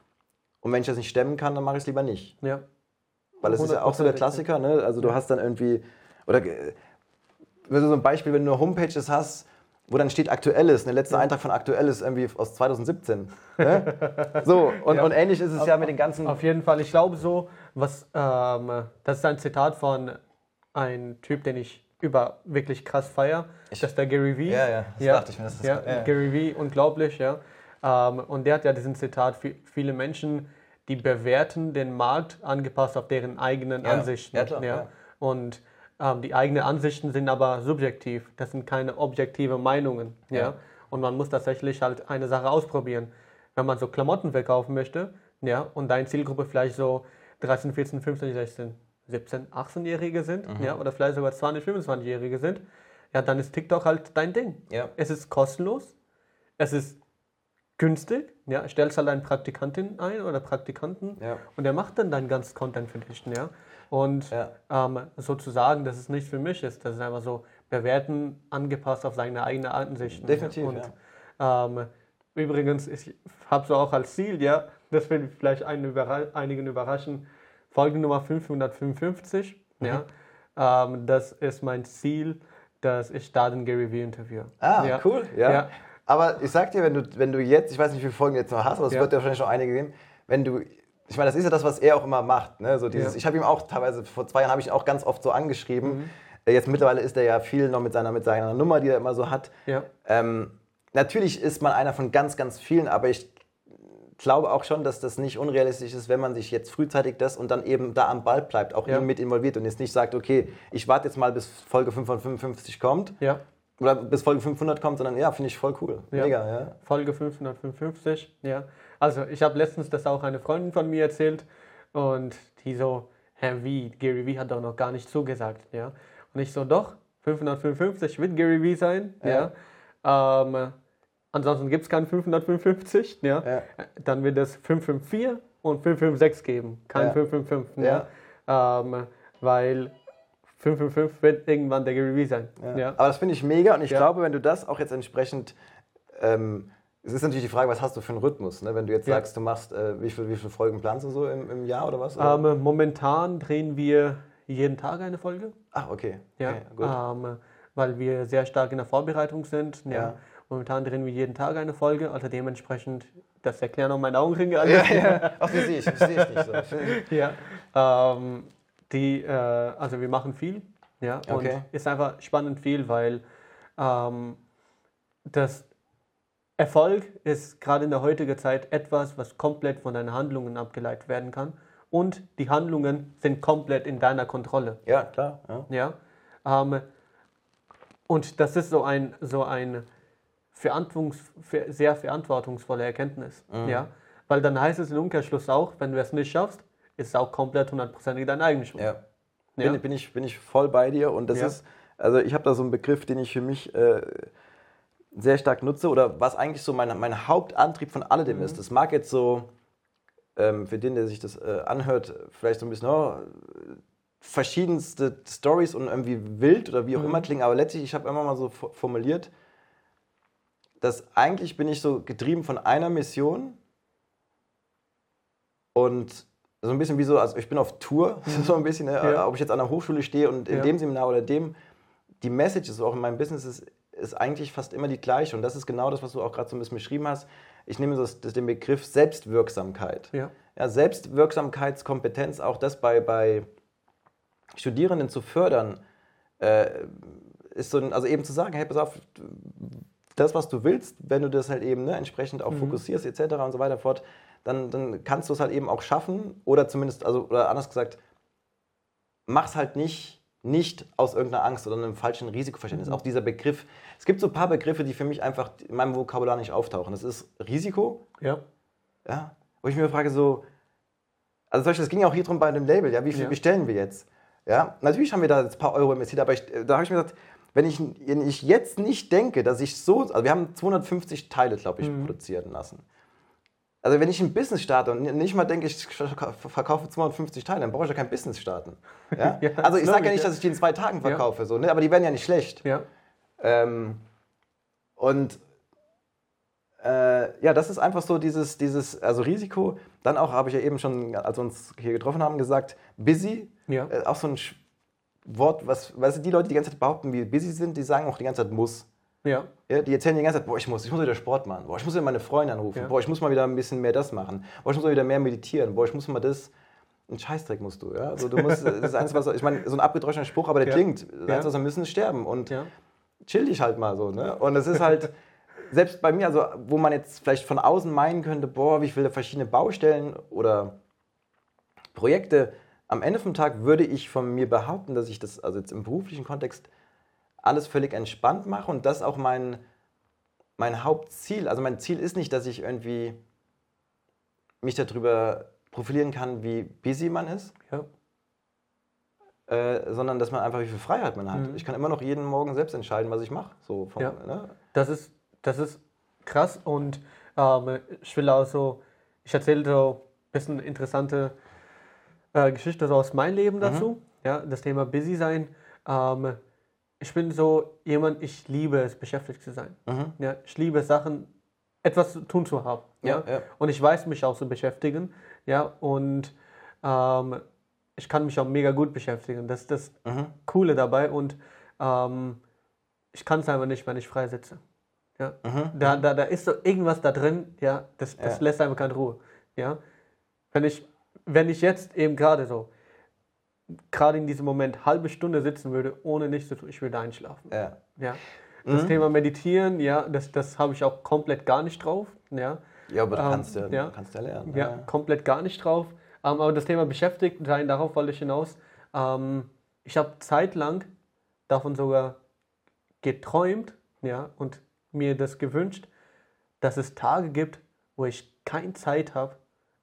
[SPEAKER 2] Und wenn ich das nicht stemmen kann, dann mache ich es lieber nicht.
[SPEAKER 1] Ja.
[SPEAKER 2] Weil es ist ja auch so der
[SPEAKER 1] 100%,
[SPEAKER 2] Klassiker, ne? Also du hast dann irgendwie, oder äh, wenn du so ein Beispiel, wenn du Homepages hast, wo dann steht Aktuelles, der letzte Eintrag von Aktuelles irgendwie aus 2017. Ne? so, und,
[SPEAKER 1] Ja.
[SPEAKER 2] und ähnlich ist es ja mit den ganzen.
[SPEAKER 1] Auf jeden Fall. Ich glaube so, was, ähm, das ist ein Zitat von einem Typ, den ich über wirklich krass feier. Das ist der Gary Vee.
[SPEAKER 2] Ja, ja, das dachte ich mir, das
[SPEAKER 1] ja,
[SPEAKER 2] kommt. Ja, ja.
[SPEAKER 1] Gary Vee, unglaublich, ja. Ähm, und der hat ja diesen Zitat, vi- viele Menschen, die bewerten den Markt angepasst auf deren eigenen
[SPEAKER 2] Ja,
[SPEAKER 1] Ansichten.
[SPEAKER 2] ja, klar, ja.
[SPEAKER 1] Und ähm, die eigenen Ansichten sind aber subjektiv. Das sind keine objektive Meinungen. Ja.
[SPEAKER 2] Ja.
[SPEAKER 1] Und man muss tatsächlich halt eine Sache ausprobieren. Wenn man so Klamotten verkaufen möchte, ja, und deine Zielgruppe vielleicht so 13, 14, 15, 16, 17, 18-Jährige sind,
[SPEAKER 2] Mhm.
[SPEAKER 1] ja, oder vielleicht sogar 20, 25-Jährige sind, ja, dann ist TikTok halt dein Ding.
[SPEAKER 2] Ja.
[SPEAKER 1] Es ist kostenlos, es ist günstig, ja, stellst halt einen Praktikantin ein oder Praktikanten
[SPEAKER 2] Ja.
[SPEAKER 1] und der macht dann dein ganzes Content für dich, ja. Und
[SPEAKER 2] Ja.
[SPEAKER 1] ähm, sozusagen, dass es nicht für mich ist, das ist einfach so bewerten, angepasst auf seine eigene Ansichten.
[SPEAKER 2] Definitiv,
[SPEAKER 1] ja. Und ähm, übrigens, ich habe so auch als Ziel, ja, das will vielleicht einen überra einigen überraschen, Folge Nummer 555,
[SPEAKER 2] Mhm.
[SPEAKER 1] ja, ähm, das ist mein Ziel, dass ich da den Gary Vee interviewe.
[SPEAKER 2] Ah,
[SPEAKER 1] ja.
[SPEAKER 2] cool. Ja.
[SPEAKER 1] Ja.
[SPEAKER 2] Aber ich sag dir, wenn du, wenn du jetzt, ich weiß nicht, wie viele Folgen du jetzt noch hast, aber es
[SPEAKER 1] Ja.
[SPEAKER 2] wird ja wahrscheinlich schon einige geben, wenn du, ich meine, das ist ja das, was er auch immer macht. Ne? So dieses,
[SPEAKER 1] Ja.
[SPEAKER 2] Ich habe ihm auch teilweise, vor zwei Jahren habe ich ihn auch ganz oft so angeschrieben.
[SPEAKER 1] Mhm.
[SPEAKER 2] Äh, Jetzt mittlerweile ist er ja viel noch mit seiner, mit seiner Nummer, die er immer so hat.
[SPEAKER 1] Ja.
[SPEAKER 2] Ähm, natürlich ist man einer von ganz, ganz vielen, aber ich glaube auch schon, dass das nicht unrealistisch ist, wenn man sich jetzt frühzeitig das und dann eben da am Ball bleibt, auch
[SPEAKER 1] Ja.
[SPEAKER 2] mit involviert und jetzt nicht sagt, okay, ich warte jetzt mal, bis Folge 555 kommt
[SPEAKER 1] ja.
[SPEAKER 2] Oder bis Folge 500 kommt, sondern ja, finde ich voll cool.
[SPEAKER 1] Ja.
[SPEAKER 2] Mega, ja.
[SPEAKER 1] Folge 555, ja. Also ich habe letztens das auch eine Freundin von mir erzählt und die so, Hä, wie, Gary Vee hat doch noch gar nicht zugesagt, ja. Und ich so, doch, 555 wird Gary Vee sein, ja. Ähm, ansonsten gibt es kein 555, ja.
[SPEAKER 2] Ja.
[SPEAKER 1] Dann wird es 554 und 556 geben, kein
[SPEAKER 2] Ja.
[SPEAKER 1] 555, ja. Ähm, weil 555 wird irgendwann der Gary Vee sein,
[SPEAKER 2] Ja.
[SPEAKER 1] ja.
[SPEAKER 2] Aber das finde ich mega und ich
[SPEAKER 1] Ja.
[SPEAKER 2] glaube, wenn du das auch jetzt entsprechend, ähm, es ist natürlich die Frage, was hast du für einen Rhythmus? Ne? Wenn du jetzt
[SPEAKER 1] Ja.
[SPEAKER 2] sagst, du machst, äh, wie, viel, wie viele Folgen planst du so im, im Jahr oder was? Oder?
[SPEAKER 1] Ähm, momentan drehen wir jeden Tag eine Folge.
[SPEAKER 2] Ach, okay.
[SPEAKER 1] Ja,
[SPEAKER 2] okay gut.
[SPEAKER 1] ähm, weil wir sehr stark in der Vorbereitung sind. Ja.
[SPEAKER 2] Ja.
[SPEAKER 1] Momentan drehen wir jeden Tag eine Folge, also dementsprechend, das erklären auch meine Augenringe
[SPEAKER 2] ja,
[SPEAKER 1] alles.
[SPEAKER 2] ja. Ach, die sehe ich, die sehe ich nicht so.
[SPEAKER 1] ja. Ähm, die, äh, also wir machen viel, ja, und
[SPEAKER 2] Okay.
[SPEAKER 1] ist einfach spannend viel, weil ähm, das Erfolg ist gerade in der heutigen Zeit etwas, was komplett von deinen Handlungen abgeleitet werden kann. Und die Handlungen sind komplett in deiner Kontrolle.
[SPEAKER 2] Ja, klar. Ja.
[SPEAKER 1] Ja. Ähm, und das ist so ein, so ein Verantwortungs, ver- sehr verantwortungsvolle Erkenntnis.
[SPEAKER 2] Mhm.
[SPEAKER 1] Ja. Weil dann heißt es im Umkehrschluss auch, wenn du es nicht schaffst, ist es auch komplett hundertprozentig deine eigene Schuld.
[SPEAKER 2] ja.
[SPEAKER 1] Ja.
[SPEAKER 2] Bin, bin, ich, bin ich voll bei dir und das
[SPEAKER 1] Ja.
[SPEAKER 2] ist, also ich habe da so einen Begriff, den ich für mich äh, sehr stark nutze oder was eigentlich so mein, mein Hauptantrieb von alledem
[SPEAKER 1] Mhm.
[SPEAKER 2] ist. Das mag jetzt so ähm, für den, der sich das äh, anhört, vielleicht so ein bisschen oh, verschiedenste Stories und irgendwie wild oder wie auch mhm. immer klingen, aber letztlich, ich habe immer mal so formuliert, dass eigentlich bin ich so getrieben von einer Mission und so ein bisschen wie so, also ich bin auf Tour, mhm. so ein bisschen, ne, ja. ob ich jetzt an der Hochschule stehe und in ja. dem Seminar oder dem, die Message ist auch in meinem Business ist, ist eigentlich fast immer die gleiche und das ist genau das, was du auch gerade so ein bisschen beschrieben hast. Ich nehme so das, den Begriff Selbstwirksamkeit. Ja. Ja, Selbstwirksamkeitskompetenz, auch das bei, bei Studierenden zu fördern, äh, ist so ein, also eben zu sagen, hey, pass auf, das, was du willst, wenn du das halt eben ne, entsprechend auch mhm. fokussierst, etc. und so weiter fort, dann, dann kannst du es halt eben auch schaffen oder zumindest, also oder anders gesagt, mach's halt nicht, nicht aus irgendeiner Angst oder einem falschen Risikoverständnis. Mhm. Auch dieser Begriff, es gibt so ein paar Begriffe, die für mich einfach in meinem Vokabular nicht auftauchen. Das ist Risiko.
[SPEAKER 1] Ja.
[SPEAKER 2] Ja. Wo ich mir frage, so, also zum Beispiel, es ging ja auch hier drum bei dem Label, ja, wie viel ja. bestellen wir jetzt? Ja, natürlich haben wir da jetzt ein paar Euro investiert, aber ich, da habe ich mir gesagt, wenn ich, wenn ich jetzt nicht denke, dass ich so, also wir haben 250 Teile, glaube ich, mhm. produzieren lassen. Also wenn ich ein Business starte und nicht mal denke, ich verkaufe 250 Teile, dann brauche ich ja kein Business starten. Ja? ja, also ich sage ja nicht, dass ich die in zwei Tagen verkaufe, so, ne? aber die werden ja nicht schlecht.
[SPEAKER 1] Ja.
[SPEAKER 2] Ähm, und äh, ja, das ist einfach so dieses, dieses also Risiko. Dann auch, habe ich ja eben schon, als wir uns hier getroffen haben, gesagt, busy. Äh, auch so ein Wort, was, weißt du, die Leute, die die ganze Zeit behaupten, wie busy sind, die sagen auch die ganze Zeit muss.
[SPEAKER 1] Ja.
[SPEAKER 2] ja. Die erzählen die ganze Zeit, boah, ich muss, ich muss wieder Sport machen, boah, ich muss wieder meine Freunde anrufen, ja. boah, ich muss mal wieder ein bisschen mehr das machen, boah, ich muss mal wieder mehr meditieren, boah, ich muss mal das. Ein Scheißdreck musst du, ja. Also du musst, das ist eins, was, ich meine, so ein abgedroschener Spruch, aber der ja. klingt. Das ja. heißt, also, wir müssen sterben und chill dich halt mal so, ne? Und es ist halt, selbst bei mir, also wo man jetzt vielleicht von außen meinen könnte, boah, wie viele verschiedene Baustellen oder Projekte, am Ende vom Tag würde ich von mir behaupten, dass ich das, also jetzt im beruflichen Kontext, alles völlig entspannt mache und das auch mein, mein Hauptziel. Also mein Ziel ist nicht, dass ich irgendwie mich darüber profilieren kann, wie busy man ist,
[SPEAKER 1] ja.
[SPEAKER 2] äh, sondern dass man einfach, wie viel Freiheit man hat. Mhm. Ich kann immer noch jeden Morgen selbst entscheiden, was ich mache. So
[SPEAKER 1] ja. ne? Das ist das ist krass und ähm, ich will auch so, ich erzähle so ein bisschen interessante äh, Geschichte so aus meinem Leben mhm. dazu. Mhm. Ja, das Thema Busy sein. Ähm, ich bin so jemand, ich liebe es, beschäftigt zu sein. Mhm. Ja, ich liebe Sachen, etwas zu tun zu haben. Ja, ja? Und ich weiß mich auch zu beschäftigen. Ja, und ähm, ich kann mich auch mega gut beschäftigen. Das ist das mhm. Coole dabei. Und ähm, ich kann es einfach nicht, wenn ich frei sitze. Ja? Mhm. Da, da, da ist so irgendwas da drin, ja, das, das lässt einem keine Ruhe. Ja? Wenn, ich, wenn ich jetzt eben gerade so, gerade in diesem Moment halbe Stunde sitzen würde, ohne nichts zu tun, ich würde einschlafen.
[SPEAKER 2] Ja.
[SPEAKER 1] Ja? Das mhm. Thema Meditieren, ja, das, das habe ich auch komplett gar nicht drauf. Ja,
[SPEAKER 2] ja aber du ähm, kannst ja, ja, kannst ja lernen.
[SPEAKER 1] Ja, ja, komplett gar nicht drauf. Ähm, aber das Thema beschäftigt sein, darauf wollte ich hinaus. Ähm, ich habe zeitlang davon sogar geträumt ja, und mir das gewünscht, dass es Tage gibt, wo ich keine Zeit habe,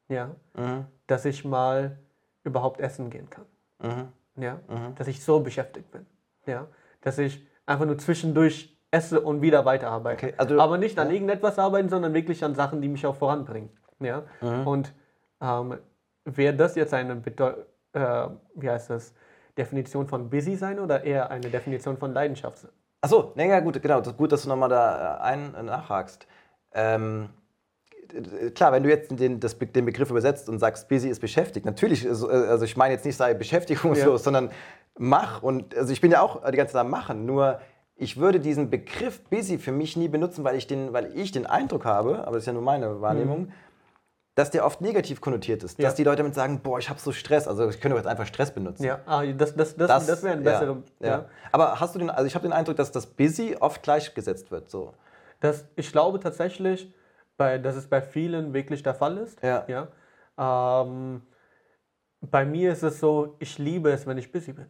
[SPEAKER 1] ja, mhm. dass ich mal überhaupt essen gehen kann. Mhm. Ja, mhm. dass ich so beschäftigt bin. Ja, dass ich einfach nur zwischendurch esse und wieder weiterarbeite. Okay, also, Aber nicht an ja. irgendetwas arbeiten, sondern wirklich an Sachen, die mich auch voranbringen. Ja? Mhm. Und ähm, wäre das jetzt eine Bedeu äh, wie heißt das, Definition von busy sein oder eher eine Definition von Leidenschaft?
[SPEAKER 2] Achso, nee, ja, gut, genau. Das gut, dass du nochmal da äh, ein, äh, nachhakst. Ähm, klar, wenn du jetzt den, das, den Begriff übersetzt und sagst, busy ist beschäftigt, natürlich, also, äh, also ich meine jetzt nicht sei beschäftigungslos, ja. sondern mach und also ich bin ja auch die ganze Zeit am Machen, nur ich würde diesen Begriff busy für mich nie benutzen, weil ich den, weil ich den Eindruck habe, aber das ist ja nur meine Wahrnehmung, mhm dass der oft negativ konnotiert ist. Ja. Dass die Leute damit sagen, boah, ich habe so Stress. Also ich könnte jetzt einfach Stress benutzen.
[SPEAKER 1] Ja, ah, das, das, das, das, das wäre ein besserer.
[SPEAKER 2] Ja, ja. Aber hast du den, also ich habe den Eindruck, dass das busy oft gleichgesetzt wird. So.
[SPEAKER 1] Das, ich glaube tatsächlich, bei, dass es bei vielen wirklich der Fall ist.
[SPEAKER 2] Ja.
[SPEAKER 1] ja. Ähm, bei mir ist es so, ich liebe es, wenn ich busy bin.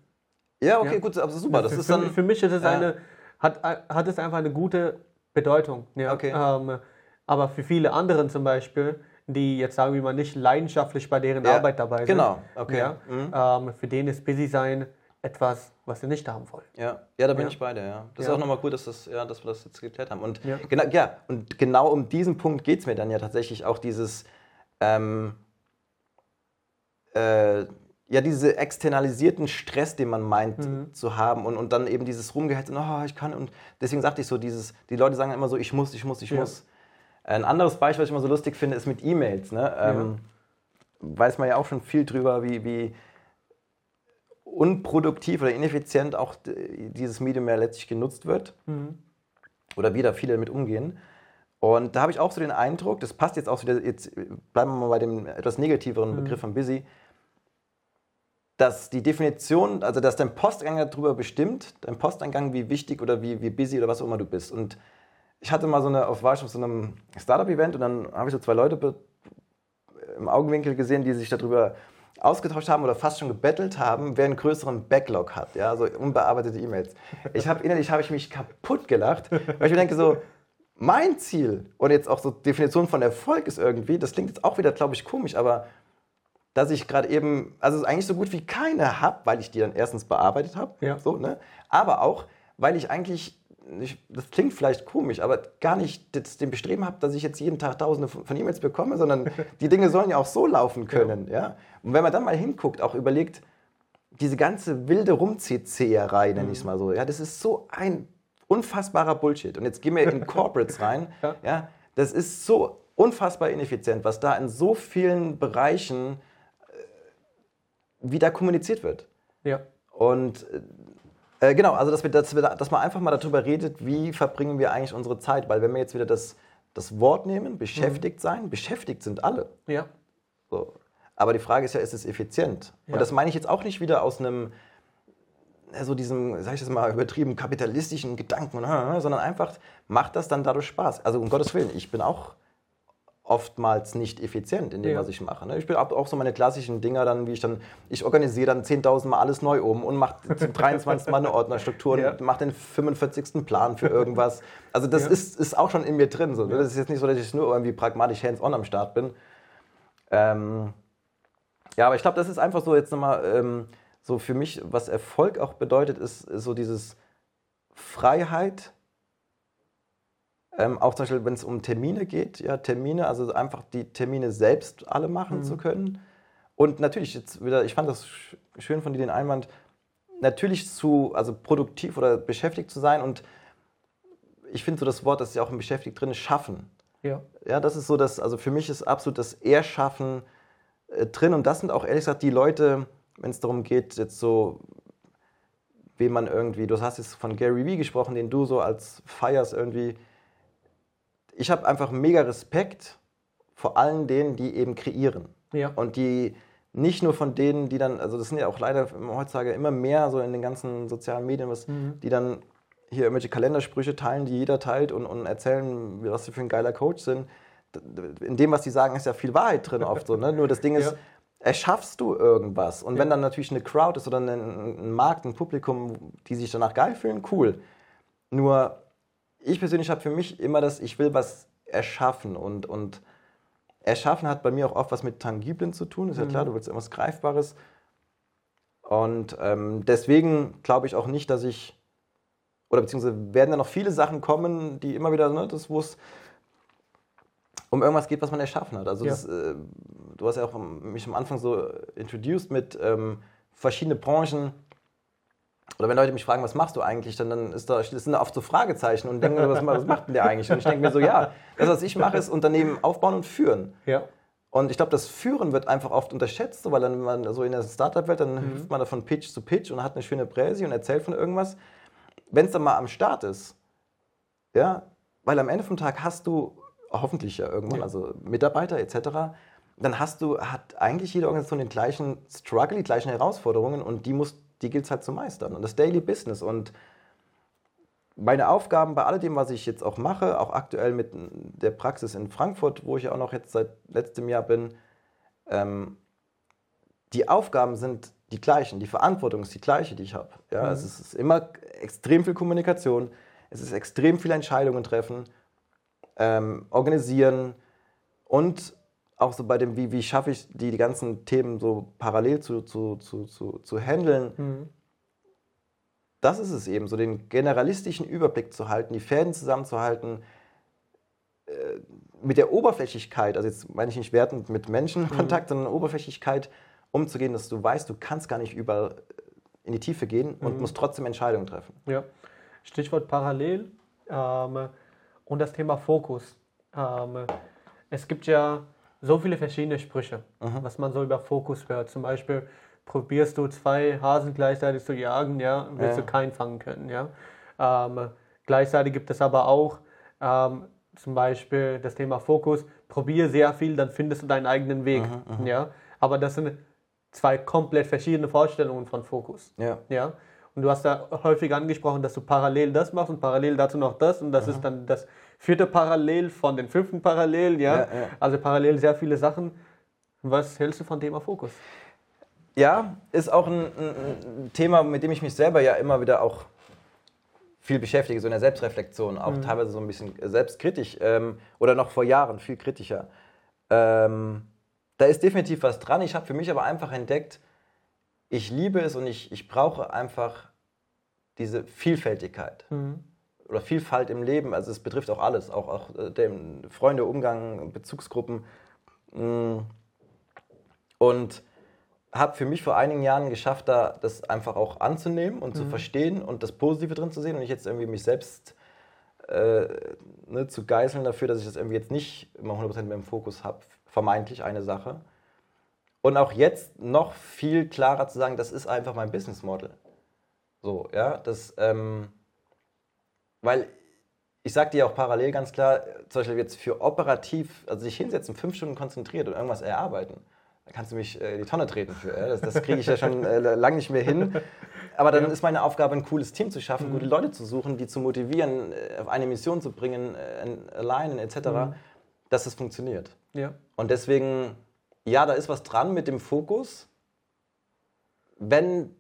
[SPEAKER 2] Ja, okay, gut, aber super. Das
[SPEAKER 1] für,
[SPEAKER 2] ist dann,
[SPEAKER 1] für mich ist es eine, hat, hat es einfach eine gute Bedeutung. Ja?
[SPEAKER 2] Okay.
[SPEAKER 1] Ähm, aber für viele anderen zum Beispiel die jetzt sagen wir mal nicht leidenschaftlich bei deren ja, Arbeit dabei sind.
[SPEAKER 2] Genau, okay.
[SPEAKER 1] Ja, mhm. ähm, für den ist Busy sein etwas, was sie nicht haben wollen.
[SPEAKER 2] Ja, ja da bin ja. ich bei dir. Ja. Das ist auch nochmal gut, dass, das, ja, dass wir das jetzt geklärt haben. Und, genau, ja, und genau um diesen Punkt geht es mir dann ja tatsächlich auch dieses, ähm, äh, ja, diese externalisierten Stress, den man meint mhm. zu haben und, und dann eben dieses Rumgehetze, oh, ich kann und deswegen sagte ich so, dieses, die Leute sagen immer so, ich muss, ich muss, ich ja. muss. Ein anderes Beispiel, was ich immer so lustig finde, ist mit E-Mails. Ne? Ja. Ähm, weiß man ja auch schon viel drüber, wie, wie unproduktiv oder ineffizient auch dieses Medium ja letztlich genutzt wird. Mhm. Oder wie da viele damit umgehen. Und da habe ich auch so den Eindruck, das passt jetzt auch wieder, jetzt bleiben wir mal bei dem etwas negativeren mhm. Begriff von Busy, dass die Definition, also dass dein Posteingang darüber bestimmt, dein Posteingang, wie wichtig oder wie, wie busy oder was auch immer du bist. Und ich hatte mal so eine, auf, war ich auf so einem Startup-Event und dann habe ich so zwei Leute im Augenwinkel gesehen, die sich darüber ausgetauscht haben oder fast schon gebettelt haben, wer einen größeren Backlog hat, ja, so unbearbeitete E-Mails. Ich habe innerlich habe ich mich kaputt gelacht, weil ich mir denke so, mein Ziel und jetzt auch so Definition von Erfolg ist irgendwie, das klingt jetzt auch wieder, glaube ich, komisch, aber dass ich gerade eben, also eigentlich so gut wie keine habe, weil ich die dann erstens bearbeitet habe, ja. so, ne? aber auch, weil ich eigentlich, ich, das klingt vielleicht komisch, aber gar nicht das, den Bestreben habe, dass ich jetzt jeden Tag tausende von E-Mails bekomme, sondern die Dinge sollen ja auch so laufen können. Ja. ja. Und wenn man dann mal hinguckt, auch überlegt, diese ganze wilde Rumzieherei, nenne ich es mhm. mal so, ja, das ist so ein unfassbarer Bullshit. Und jetzt gehen wir in Corporates rein, ja. ja, das ist so unfassbar ineffizient, was da in so vielen Bereichen wie da kommuniziert wird. Ja. Und äh, genau, also dass, wir, dass, wir, dass man einfach mal darüber redet, wie verbringen wir eigentlich unsere Zeit. Weil wenn wir jetzt wieder das, das Wort nehmen, beschäftigt mhm. sein, beschäftigt sind alle. Ja. So. Aber die Frage ist ja, ist es effizient? Ja. Und das meine ich jetzt auch nicht wieder aus einem, so diesem, sag ich das mal, übertrieben kapitalistischen Gedanken, sondern einfach macht das dann dadurch Spaß. Also um Gottes Willen, ich bin auch oftmals nicht effizient in dem, ja. was ich mache. Ne? Ich bin auch so meine klassischen Dinger dann, wie ich dann, ich organisiere dann 10.000 Mal alles neu um und mache zum 23. Mal eine Ordnerstruktur ja. und mache den 45. Plan für irgendwas. Also das ja. ist, ist auch schon in mir drin. So. Ne? Das ist jetzt nicht so, dass ich nur irgendwie pragmatisch hands-on am Start bin. Ähm, ja, aber ich glaube, das ist einfach so jetzt nochmal ähm, so für mich, was Erfolg auch bedeutet, ist, ist so dieses Freiheit, ähm, auch zum Beispiel, wenn es um Termine geht, ja, Termine, also einfach die Termine selbst alle machen mhm. zu können. Und natürlich jetzt wieder, ich fand das schön von dir den Einwand, natürlich zu, also produktiv oder beschäftigt zu sein und ich finde so das Wort, das ist ja auch im Beschäftigt drin schaffen. Ja. Ja, das ist so das, also für mich ist absolut das Erschaffen äh, drin und das sind auch ehrlich gesagt die Leute, wenn es darum geht, jetzt so, wie man irgendwie, du hast jetzt von Gary Vee gesprochen, den du so als feierst irgendwie, ich habe einfach mega Respekt vor allen denen, die eben kreieren. Ja. Und die nicht nur von denen, die dann, also das sind ja auch leider heutzutage immer mehr so in den ganzen sozialen Medien, was, mhm. die dann hier irgendwelche Kalendersprüche teilen, die jeder teilt und, und erzählen, was sie für ein geiler Coach sind. In dem, was sie sagen, ist ja viel Wahrheit drin oft so. Ne? Nur das Ding ist, ja. erschaffst du irgendwas. Und ja. wenn dann natürlich eine Crowd ist oder ein, ein Markt, ein Publikum, die sich danach geil fühlen, cool. Nur ich persönlich habe für mich immer das, ich will was erschaffen und, und erschaffen hat bei mir auch oft was mit Tangiblen zu tun. Ist ja klar, mhm. du willst irgendwas Greifbares. Und ähm, deswegen glaube ich auch nicht, dass ich, oder beziehungsweise werden da noch viele Sachen kommen, die immer wieder, ne, das wo es um irgendwas geht, was man erschaffen hat. Also ja. das, äh, du hast ja auch mich am Anfang so introduced mit ähm, verschiedenen Branchen, oder wenn Leute mich fragen, was machst du eigentlich, dann, dann ist da, sind da oft so Fragezeichen und denken, was, was macht denn der eigentlich? Und ich denke mir so, ja, das, was ich mache, ist Unternehmen aufbauen und führen. Ja. Und ich glaube, das Führen wird einfach oft unterschätzt, weil dann man so in der Startup-Welt, dann mhm. hüpft man da von Pitch zu Pitch und hat eine schöne Präsi und erzählt von irgendwas. Wenn es dann mal am Start ist, ja, weil am Ende vom Tag hast du hoffentlich ja irgendwann, ja. also Mitarbeiter etc., dann hast du, hat eigentlich jede Organisation den gleichen Struggle, die gleichen Herausforderungen und die muss die gilt es halt zu meistern. Und das Daily Business und meine Aufgaben bei alledem, was ich jetzt auch mache, auch aktuell mit der Praxis in Frankfurt, wo ich ja auch noch jetzt seit letztem Jahr bin, ähm, die Aufgaben sind die gleichen, die Verantwortung ist die gleiche, die ich habe. Ja, mhm. Es ist immer extrem viel Kommunikation, es ist extrem viele Entscheidungen treffen, ähm, organisieren und auch so bei dem, wie, wie schaffe ich die, die ganzen Themen so parallel zu, zu, zu, zu, zu handeln, mhm. das ist es eben, so den generalistischen Überblick zu halten, die Fäden zusammenzuhalten, äh, mit der Oberflächlichkeit, also jetzt meine ich nicht wertend mit Menschenkontakt, mhm. sondern Oberflächlichkeit umzugehen, dass du weißt, du kannst gar nicht überall in die Tiefe gehen und
[SPEAKER 1] Mhm.
[SPEAKER 2] musst trotzdem Entscheidungen treffen.
[SPEAKER 1] Ja. Stichwort parallel ähm, und das Thema Fokus. Ähm, es gibt ja so viele verschiedene Sprüche, was man so über Fokus hört. Zum Beispiel probierst du zwei Hasen gleichzeitig zu jagen, ja, wirst
[SPEAKER 2] Ja.
[SPEAKER 1] du keinen fangen können, ja. Ähm, gleichzeitig gibt es aber auch ähm, zum Beispiel das Thema Fokus. Probier sehr viel, dann findest du deinen eigenen Weg, ja. Aber das sind zwei komplett verschiedene Vorstellungen von Fokus.
[SPEAKER 2] Ja.
[SPEAKER 1] Ja. Und du hast da häufig angesprochen, dass du parallel das machst und parallel dazu noch das. Und das ist dann das vierte Parallel von den fünften Parallel. Ja?
[SPEAKER 2] Ja, ja.
[SPEAKER 1] Also parallel sehr viele Sachen. Was hältst du von Thema Fokus?
[SPEAKER 2] Ja, ist auch ein, ein, Thema, mit dem ich mich selber ja immer wieder auch viel beschäftige, so in der Selbstreflexion, auch teilweise so ein bisschen selbstkritisch ähm, oder noch vor Jahren viel kritischer. Ähm, da ist definitiv was dran. Ich habe für mich aber einfach entdeckt, ich liebe es und ich, ich brauche einfach diese Vielfältigkeit oder Vielfalt im Leben. Also es betrifft auch alles, auch, auch äh, Freunde, Umgang, Bezugsgruppen. Mm. Und habe für mich vor einigen Jahren geschafft, da das einfach auch anzunehmen und zu verstehen und das Positive drin zu sehen und nicht jetzt irgendwie mich selbst äh, ne, zu geißeln dafür, dass ich das irgendwie jetzt nicht immer 100% mehr im Fokus habe, vermeintlich eine Sache. Und auch jetzt noch viel klarer zu sagen, das ist einfach mein Business Model. So, ja, das, ähm, weil ich sage dir auch parallel ganz klar, zum Beispiel jetzt für operativ, also sich hinsetzen, fünf Stunden konzentriert und irgendwas erarbeiten, da kannst du mich äh, die Tonne treten für. Ja? Das, das kriege ich ja schon äh, lange nicht mehr hin. Aber dann ist meine Aufgabe, ein cooles Team zu schaffen, gute Leute zu suchen, die zu motivieren, äh, auf eine Mission zu bringen, äh, allein etc., dass es funktioniert.
[SPEAKER 1] Ja.
[SPEAKER 2] Und deswegen, ja, da ist was dran mit dem Fokus. Wenn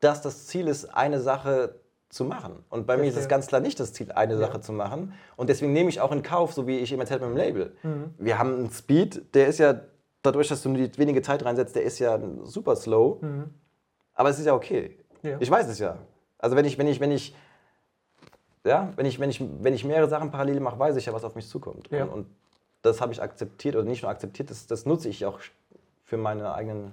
[SPEAKER 2] das das Ziel ist, eine Sache zu machen. Und bei mir ist es ganz klar nicht das Ziel, eine Sache zu machen. Und deswegen nehme ich auch in Kauf, so wie ich eben erzählt mit dem Label. Wir haben einen Speed, der ist ja, dadurch, dass du nur die wenige Zeit reinsetzt, der ist ja super slow. Aber es ist ja okay.
[SPEAKER 1] Ja.
[SPEAKER 2] Ich weiß es ja. Also wenn ich, wenn ich, wenn ich, ja, wenn ich, wenn ich, wenn ich mehrere Sachen parallel mache, weiß ich ja, was auf mich zukommt.
[SPEAKER 1] Ja.
[SPEAKER 2] Und, und das habe ich akzeptiert oder nicht nur akzeptiert, das, das nutze ich auch für meine eigenen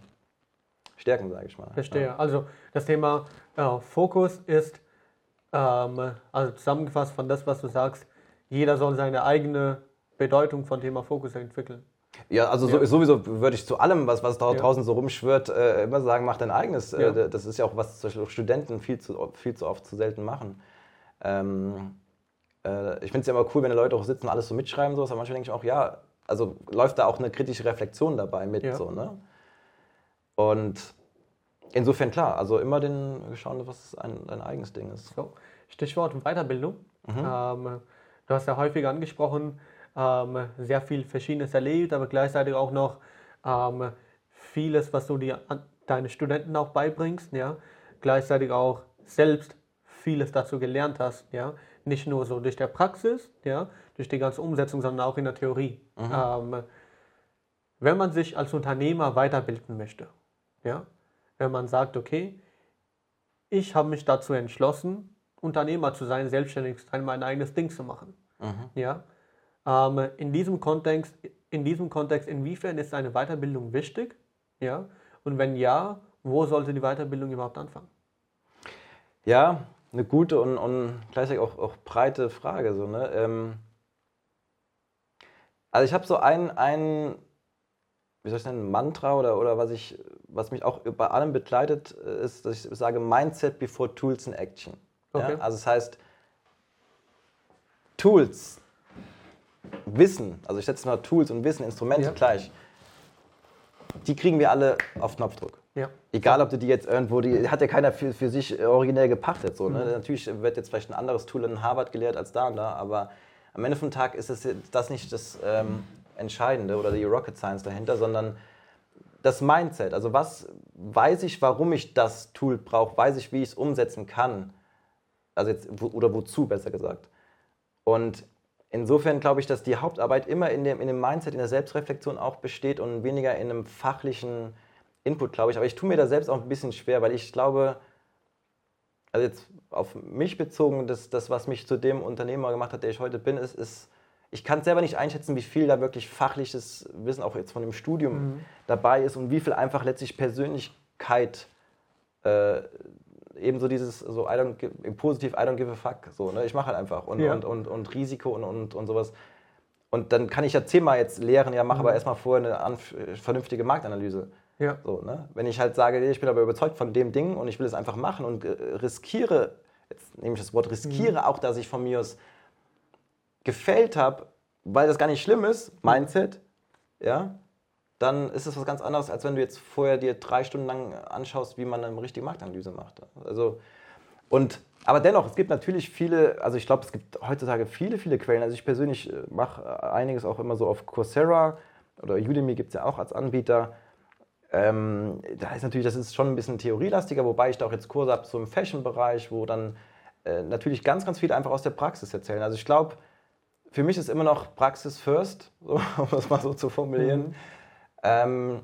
[SPEAKER 2] Stärken, sage ich mal.
[SPEAKER 1] Verstehe. Also das Thema äh, Fokus ist, also zusammengefasst von das, was du sagst, jeder soll seine eigene Bedeutung von Thema Fokus entwickeln.
[SPEAKER 2] Ja, also so,
[SPEAKER 1] Ja.
[SPEAKER 2] sowieso würde ich zu allem, was, was da
[SPEAKER 1] Ja.
[SPEAKER 2] draußen so rumschwirrt, äh, immer sagen, mach dein eigenes.
[SPEAKER 1] Ja.
[SPEAKER 2] Äh, das ist ja auch, was zum Beispiel Studenten viel zu, viel zu oft, zu selten machen. Ähm, äh, ich finde es ja immer cool, wenn die Leute auch sitzen und alles so mitschreiben, sowas, aber manchmal denke ich auch, ja, also läuft da auch eine kritische Reflexion dabei mit.
[SPEAKER 1] Ja.
[SPEAKER 2] So, ne? Und insofern klar, also immer den schauen, was ein, dein eigenes Ding ist.
[SPEAKER 1] So, Stichwort Weiterbildung. Ähm, du hast ja häufig angesprochen, ähm, sehr viel Verschiedenes erlebt, aber gleichzeitig auch noch ähm, vieles, was du dir an deine Studenten auch beibringst, ja. Gleichzeitig auch selbst vieles dazu gelernt hast, ja. Nicht nur so durch der Praxis, ja, durch die ganze Umsetzung, sondern auch in der Theorie. Ähm, wenn man sich als Unternehmer weiterbilden möchte, ja, wenn man sagt, okay, ich habe mich dazu entschlossen, Unternehmer zu sein, selbstständig zu sein, mein eigenes Ding zu machen. Ja? Ähm, in, diesem Kontext, in diesem Kontext, inwiefern ist eine Weiterbildung wichtig? Ja? Und wenn ja, wo sollte die Weiterbildung überhaupt anfangen?
[SPEAKER 2] Ja, eine gute und, und gleichzeitig auch, auch breite Frage. So, ne? ähm, also ich habe so ein, ein, wie soll ich nennen, Mantra oder, oder was, ich, was mich auch bei allem begleitet, äh, ist, dass ich sage, Mindset before Tools in Action.
[SPEAKER 1] Okay.
[SPEAKER 2] Ja? Also das heißt, Tools, Wissen, also ich setze mal Tools und Wissen, Instrumente
[SPEAKER 1] Ja.
[SPEAKER 2] gleich, die kriegen wir alle auf Knopfdruck.
[SPEAKER 1] Ja.
[SPEAKER 2] Egal, ob du die jetzt irgendwo, die hat ja keiner für, für sich originell gepachtet. So, ne?
[SPEAKER 1] Mhm.
[SPEAKER 2] Natürlich wird jetzt vielleicht ein anderes Tool in Harvard gelehrt als da und da, aber am Ende vom Tag ist es das nicht das ähm, Entscheidende oder die Rocket Science dahinter, sondern das Mindset. Also was weiß ich, warum ich das Tool brauche, weiß ich, wie ich es umsetzen kann. Also jetzt, oder wozu, besser gesagt. Und insofern glaube ich, dass die Hauptarbeit immer in dem, in dem Mindset, in der Selbstreflexion auch besteht und weniger in einem fachlichen Input, glaube ich. Aber ich tue mir da selbst auch ein bisschen schwer, weil ich glaube, also jetzt auf mich bezogen, das, das was mich zu dem Unternehmer gemacht hat, der ich heute bin, ist, ist ich kann selber nicht einschätzen, wie viel da wirklich fachliches Wissen auch jetzt von dem Studium mhm. dabei ist und wie viel einfach letztlich Persönlichkeit äh, eben so dieses so I don't give, positiv I don't give a fuck so ne ich mache halt einfach und, ja. und, und, und Risiko und, und, und sowas und dann kann ich ja zehnmal jetzt lehren ja mach mhm. aber erstmal vorher eine vernünftige Marktanalyse ja. so ne wenn ich halt sage ich bin aber überzeugt von dem Ding und ich will es einfach machen und äh, riskiere jetzt nehme ich das Wort riskiere mhm. auch dass ich von mir aus gefällt habe, weil das gar nicht schlimm ist, Mindset, ja, dann ist es was ganz anderes, als wenn du jetzt vorher dir drei Stunden lang anschaust, wie man eine richtige Marktanalyse macht. Also, und, aber dennoch, es gibt natürlich viele, also ich glaube, es gibt heutzutage viele, viele Quellen. Also ich persönlich äh, mache einiges auch immer so auf Coursera oder Udemy gibt es ja auch als Anbieter. Ähm, da ist natürlich, das ist schon ein bisschen theorielastiger, wobei ich da auch jetzt Kurse habe, so im Fashion-Bereich, wo dann äh, natürlich ganz, ganz viel einfach aus der Praxis erzählen. Also ich glaube, für mich ist immer noch Praxis first, so, um das mal so zu formulieren. Mhm. Ähm,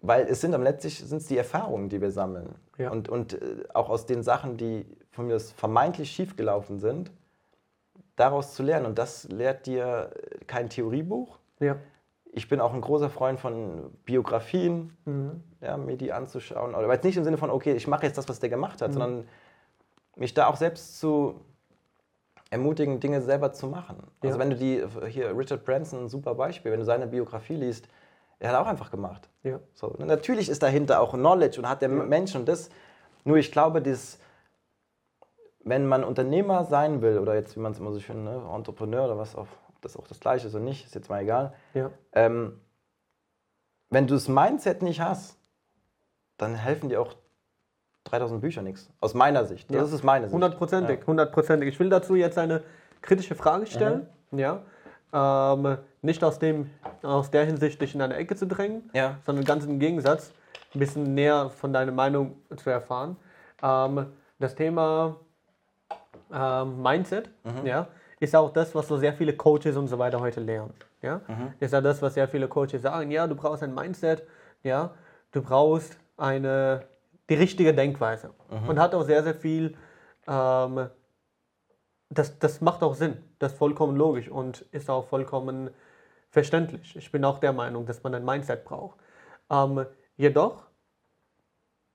[SPEAKER 2] weil es sind am letztlich sind's die Erfahrungen, die wir sammeln. Ja. Und, und äh, auch aus den Sachen, die von mir vermeintlich schiefgelaufen sind, daraus zu lernen. Und das lehrt dir kein Theoriebuch. Ja. Ich bin auch ein großer Freund von Biografien, mhm. ja, mir die anzuschauen. Aber jetzt nicht im Sinne von, okay, ich mache jetzt das, was der gemacht hat, mhm. sondern mich da auch selbst zu ermutigen, Dinge selber zu machen. Also ja. Also wenn du die, hier Richard Branson, ein super Beispiel, wenn du seine Biografie liest, er hat auch einfach gemacht. Ja. So, ne, natürlich ist dahinter auch Knowledge und hat der ja. Mensch und das, nur ich glaube, das, wenn man Unternehmer sein will, oder jetzt, wie man es immer so schön, ne, Entrepreneur oder was, ob das auch das Gleiche ist oder nicht, ist jetzt mal egal. Ja. Ähm, wenn du das Mindset nicht hast, dann helfen dir auch 3000 Bücher nichts. Aus meiner Sicht.
[SPEAKER 1] Das ja. ist meine Sicht. Hundertprozentig, hundertprozentig. Ich will dazu jetzt eine kritische Frage stellen. Mhm. Ja. Ähm, nicht aus, dem, aus der Hinsicht, dich in eine Ecke zu drängen, ja. sondern ganz im Gegensatz, ein bisschen näher von deiner Meinung zu erfahren. Ähm, das Thema ähm, Mindset mhm. ja, ist auch das, was so sehr viele Coaches und so weiter heute lernen. Ja? Mhm. Ist ja das, was sehr viele Coaches sagen. Ja, du brauchst ein Mindset, ja, du brauchst eine die richtige Denkweise. Mhm. Und hat auch sehr, sehr viel, ähm, das, das macht auch Sinn, das ist vollkommen logisch und ist auch vollkommen verständlich. Ich bin auch der Meinung, dass man ein Mindset braucht. Ähm, jedoch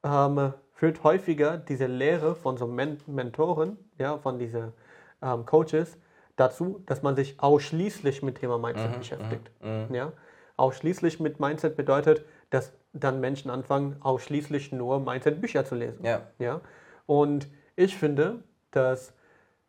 [SPEAKER 1] ähm, führt häufiger diese Lehre von so Men Mentoren, ja, von diesen ähm, Coaches, dazu, dass man sich ausschließlich mit Thema Mindset mhm, beschäftigt. Mhm, mhm. Ja? Ausschließlich mit Mindset bedeutet, dass dann Menschen anfangen, ausschließlich nur Mindset-Bücher zu lesen. Ja. Ja? Und ich finde, dass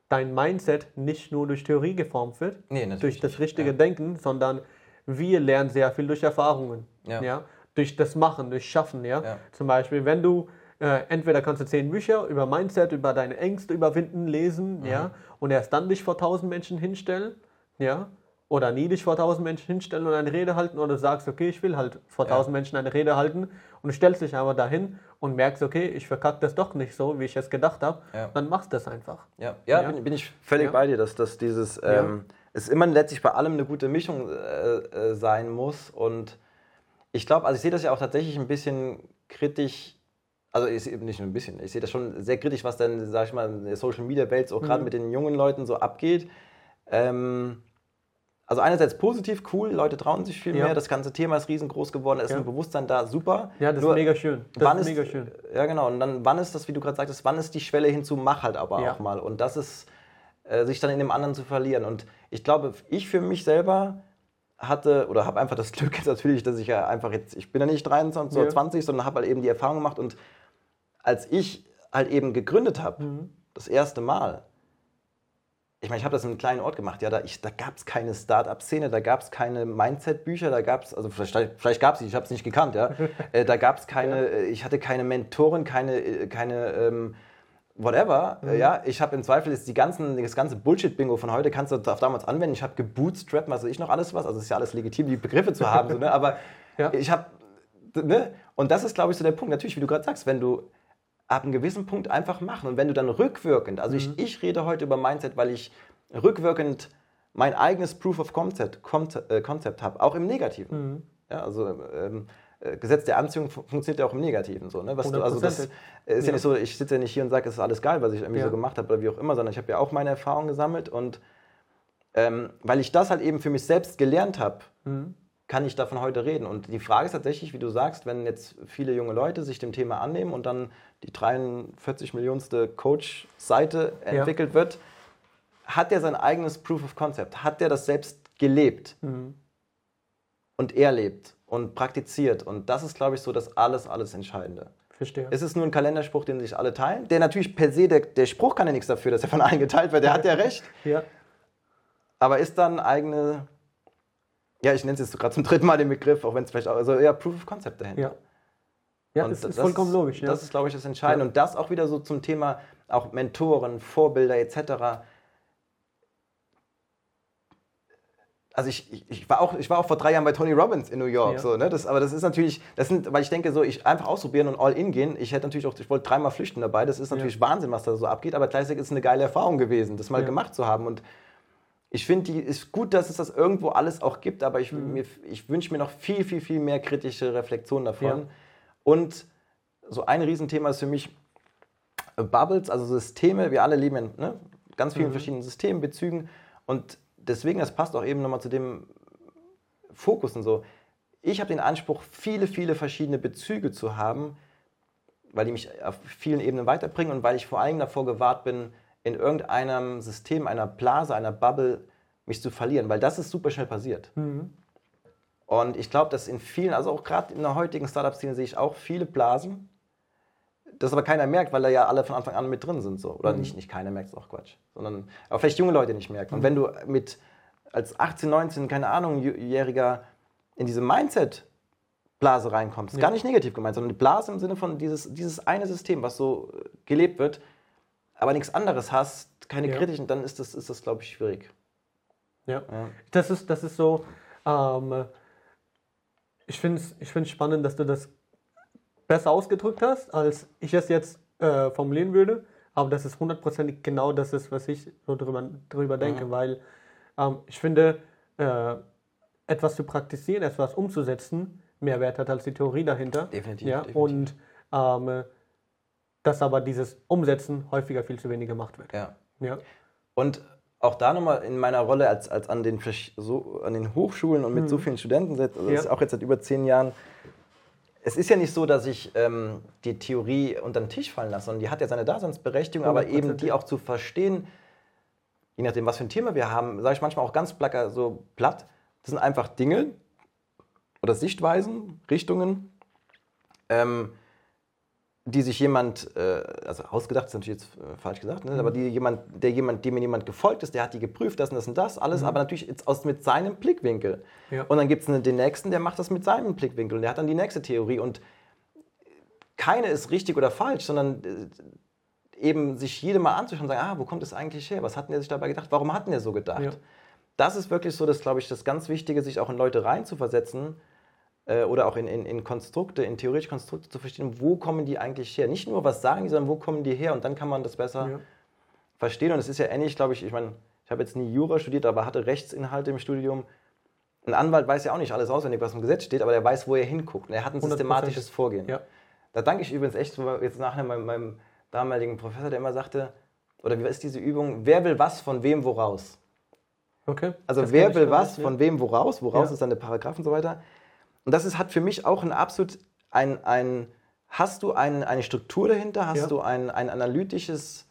[SPEAKER 1] dein Mindset nicht nur durch Theorie geformt wird, nee, durch das richtige ja. Denken, sondern wir lernen sehr viel durch Erfahrungen. Ja. ja? Durch das Machen, durch Schaffen. Ja? ja. Zum Beispiel, wenn du äh, entweder kannst du zehn Bücher über Mindset, über deine Ängste überwinden, lesen, mhm. ja, und erst dann dich vor tausend Menschen hinstellen, ja, oder nie dich vor tausend Menschen hinstellen und eine Rede halten oder du sagst, okay, ich will halt vor tausend ja. Menschen eine Rede halten und du stellst dich aber dahin und merkst, okay, ich verkacke das doch nicht so, wie ich es gedacht habe, ja. dann machst du das einfach.
[SPEAKER 2] Ja, ja, ja. Bin, bin, ich völlig bei dir, dass, dass dieses, ähm, es immer letztlich bei allem eine gute Mischung äh, äh, sein muss und ich glaube, also ich sehe das ja auch tatsächlich ein bisschen kritisch also ich sehe nicht nur ein bisschen, ich sehe das schon sehr kritisch, was dann, sag ich mal, in der Social Media Welt gerade mhm. mit den jungen Leuten so abgeht. Ähm, also einerseits positiv, cool, Leute trauen sich viel ja. mehr, das ganze Thema ist riesengroß geworden, ist ja. ein Bewusstsein da, super.
[SPEAKER 1] Ja, das Nur, ist mega schön.
[SPEAKER 2] Das wann ist mega schön. Ja, genau. Und dann, wann ist das, wie du gerade sagtest, wann ist die Schwelle hinzu, mach halt aber ja. auch mal. Und das ist, äh, sich dann in dem anderen zu verlieren. Und ich glaube, ich für mich selber hatte oder habe einfach das Glück jetzt natürlich, dass ich ja einfach jetzt, ich bin ja nicht 23 oder 20, sondern habe halt eben die Erfahrung gemacht. Und als ich halt eben gegründet habe, mhm. das erste Mal, ich meine, ich habe das in einem kleinen Ort gemacht, ja, da, da gab es keine Start-up-Szene, da gab es keine Mindset-Bücher, da gab es, also vielleicht, vielleicht gab es sie, ich habe es nicht gekannt, ja, äh, da gab es keine, ja. Äh, ich hatte keine Mentoren, keine, äh, keine ähm, whatever, mhm. ja, ich habe im Zweifel jetzt die ganzen, das ganze Bullshit-Bingo von heute kannst du auf damals anwenden, ich habe gebootstrapped, was weiß ich noch alles was, also es ist ja alles legitim, die Begriffe zu haben, so, ne? aber ja. ich habe, ne, und das ist, glaube ich, so der Punkt, natürlich, wie du gerade sagst, wenn du ab einem gewissen Punkt einfach machen. Und wenn du dann rückwirkend, also mhm. ich, ich rede heute über Mindset, weil ich rückwirkend mein eigenes Proof of Concept, äh, Concept habe, auch im Negativen. Mhm. Ja, also ähm, äh, Gesetz der Anziehung funktioniert ja auch im Negativen so. Ne? Was du, also das ist ja, ja nicht so, ich sitze ja nicht hier und sage, es ist alles geil, was ich irgendwie ja. so gemacht habe oder wie auch immer, sondern ich habe ja auch meine Erfahrungen gesammelt und ähm, weil ich das halt eben für mich selbst gelernt habe, mhm. Kann ich davon heute reden. Und die Frage ist tatsächlich, wie du sagst, wenn jetzt viele junge Leute sich dem Thema annehmen und dann die 43 Millionste Coach-Seite entwickelt ja. wird, hat der sein eigenes Proof of Concept? Hat der das selbst gelebt? Mhm. Und er lebt und praktiziert. Und das ist, glaube ich, so das alles, alles Entscheidende.
[SPEAKER 1] Verstehe.
[SPEAKER 2] Es ist nur ein Kalenderspruch, den sich alle teilen. Der natürlich per se, der, der Spruch kann ja nichts dafür, dass er von allen geteilt wird. Der hat ja recht.
[SPEAKER 1] Ja.
[SPEAKER 2] Aber ist dann eigene, ja, ich nenne es jetzt gerade zum dritten Mal den Begriff, auch wenn es vielleicht auch, also ja, Proof of Concept dahinter.
[SPEAKER 1] Ja. Ja, und das, das ist vollkommen logisch. Ja.
[SPEAKER 2] Das ist, glaube ich, das Entscheidende. Ja. Und das auch wieder so zum Thema auch Mentoren, Vorbilder etc. also ich, ich, ich, war auch, ich war auch vor drei Jahren bei Tony Robbins in New York. Ja. So, ne? das, aber das ist natürlich, das sind, weil ich denke, so, ich einfach ausprobieren und all in gehen. Ich hätte natürlich auch, ich wollte dreimal flüchten dabei. Das ist natürlich. Wahnsinn, was da so abgeht, aber gleichzeitig ist es eine geile Erfahrung gewesen, das mal gemacht zu haben. Und ich finde, es ist gut, dass es das irgendwo alles auch gibt, aber ich, mhm. ich wünsche mir noch viel, viel, viel mehr kritische Reflexion davon. Und so ein Riesenthema ist für mich Bubbles, also Systeme. Wir alle leben in ne, ganz vielen mhm. verschiedenen Systemen, Bezügen. Und deswegen, das passt auch eben nochmal zu dem Fokus und so. Ich habe den Anspruch, viele, viele verschiedene Bezüge zu haben, weil die mich auf vielen Ebenen weiterbringen und weil ich vor allem davor gewahrt bin, in irgendeinem System, einer Blase, einer Bubble mich zu verlieren, weil das ist super schnell passiert. Mhm. Und ich glaube, dass in vielen, also auch gerade in der heutigen Startup-Szene sehe ich auch viele Blasen, das aber keiner merkt, weil da ja alle von Anfang an mit drin sind. So. Oder mhm. nicht, nicht keiner merkt, ist auch Quatsch. Sondern aber vielleicht junge Leute nicht merken. Und mhm. wenn du mit als 18, 19, keine Ahnung, Jähriger in diese Mindset-Blase reinkommst, ja. gar nicht negativ gemeint, sondern die Blase im Sinne von dieses, dieses eine System, was so gelebt wird, aber nichts anderes hast, keine ja. kritischen, dann ist das, ist das glaube ich, schwierig.
[SPEAKER 1] Ja. ja. Das, ist, das ist so, ähm, ich finde es ich spannend, dass du das besser ausgedrückt hast, als ich es jetzt äh, formulieren würde. Aber das ist hundertprozentig genau das ist, was ich so drüber, drüber mhm. denke, weil ähm, ich finde, äh, etwas zu praktizieren, etwas umzusetzen, mehr Wert hat als die Theorie dahinter.
[SPEAKER 2] Definitiv.
[SPEAKER 1] Ja?
[SPEAKER 2] definitiv.
[SPEAKER 1] Und ähm, dass aber dieses Umsetzen häufiger viel zu wenig gemacht wird.
[SPEAKER 2] Ja. ja. Und auch da nochmal in meiner Rolle als, als an, den, so, an den Hochschulen und mit mhm. so vielen Studenten, also ja. auch jetzt seit über zehn Jahren, es ist ja nicht so, dass ich ähm, die Theorie unter den Tisch fallen lasse, sondern die hat ja seine Daseinsberechtigung, aber eben die auch zu verstehen, je nachdem, was für ein Thema wir haben, sage ich manchmal auch ganz placker, so platt, das sind einfach Dinge oder Sichtweisen, Richtungen, ähm, die sich jemand, äh, also ausgedacht ist natürlich jetzt äh, falsch gesagt, ne? mhm. aber die jemand, der jemand, dem jemand gefolgt ist, der hat die geprüft, das und das und das, alles, mhm. aber natürlich jetzt aus, mit seinem Blickwinkel. Ja. Und dann gibt es den nächsten, der macht das mit seinem Blickwinkel und der hat dann die nächste Theorie und keine ist richtig oder falsch, sondern äh, eben sich jede mal anzuschauen und sagen, ah, wo kommt das eigentlich her? Was hat der sich dabei gedacht? Warum hat der so gedacht? Ja. Das ist wirklich so, das glaube ich, das ganz Wichtige, sich auch in Leute reinzuversetzen, äh, oder auch in, in, in, Konstrukte, in theoretische Konstrukte zu verstehen, wo kommen die eigentlich her? Nicht nur, was sagen die, sondern wo kommen die her? Und dann kann man das besser ja. verstehen. Und es ist ja ähnlich, glaube ich, ich meine, ich habe jetzt nie Jura studiert, aber hatte Rechtsinhalte im Studium. Ein Anwalt weiß ja auch nicht alles auswendig, was im Gesetz steht, aber der weiß, wo er hinguckt. Und er hat ein systematisches Vorgehen. Ja. Da danke ich übrigens echt jetzt nachher meinem, meinem damaligen Professor, der immer sagte, oder wie ist diese Übung, wer will was von wem woraus?
[SPEAKER 1] Okay.
[SPEAKER 2] Also wer will was nicht, von wem woraus, woraus ja. ist dann der Paragraph und so weiter. Und das ist, hat für mich auch ein absolut ein, ein hast du ein, eine Struktur dahinter, hast ja. du ein, ein analytisches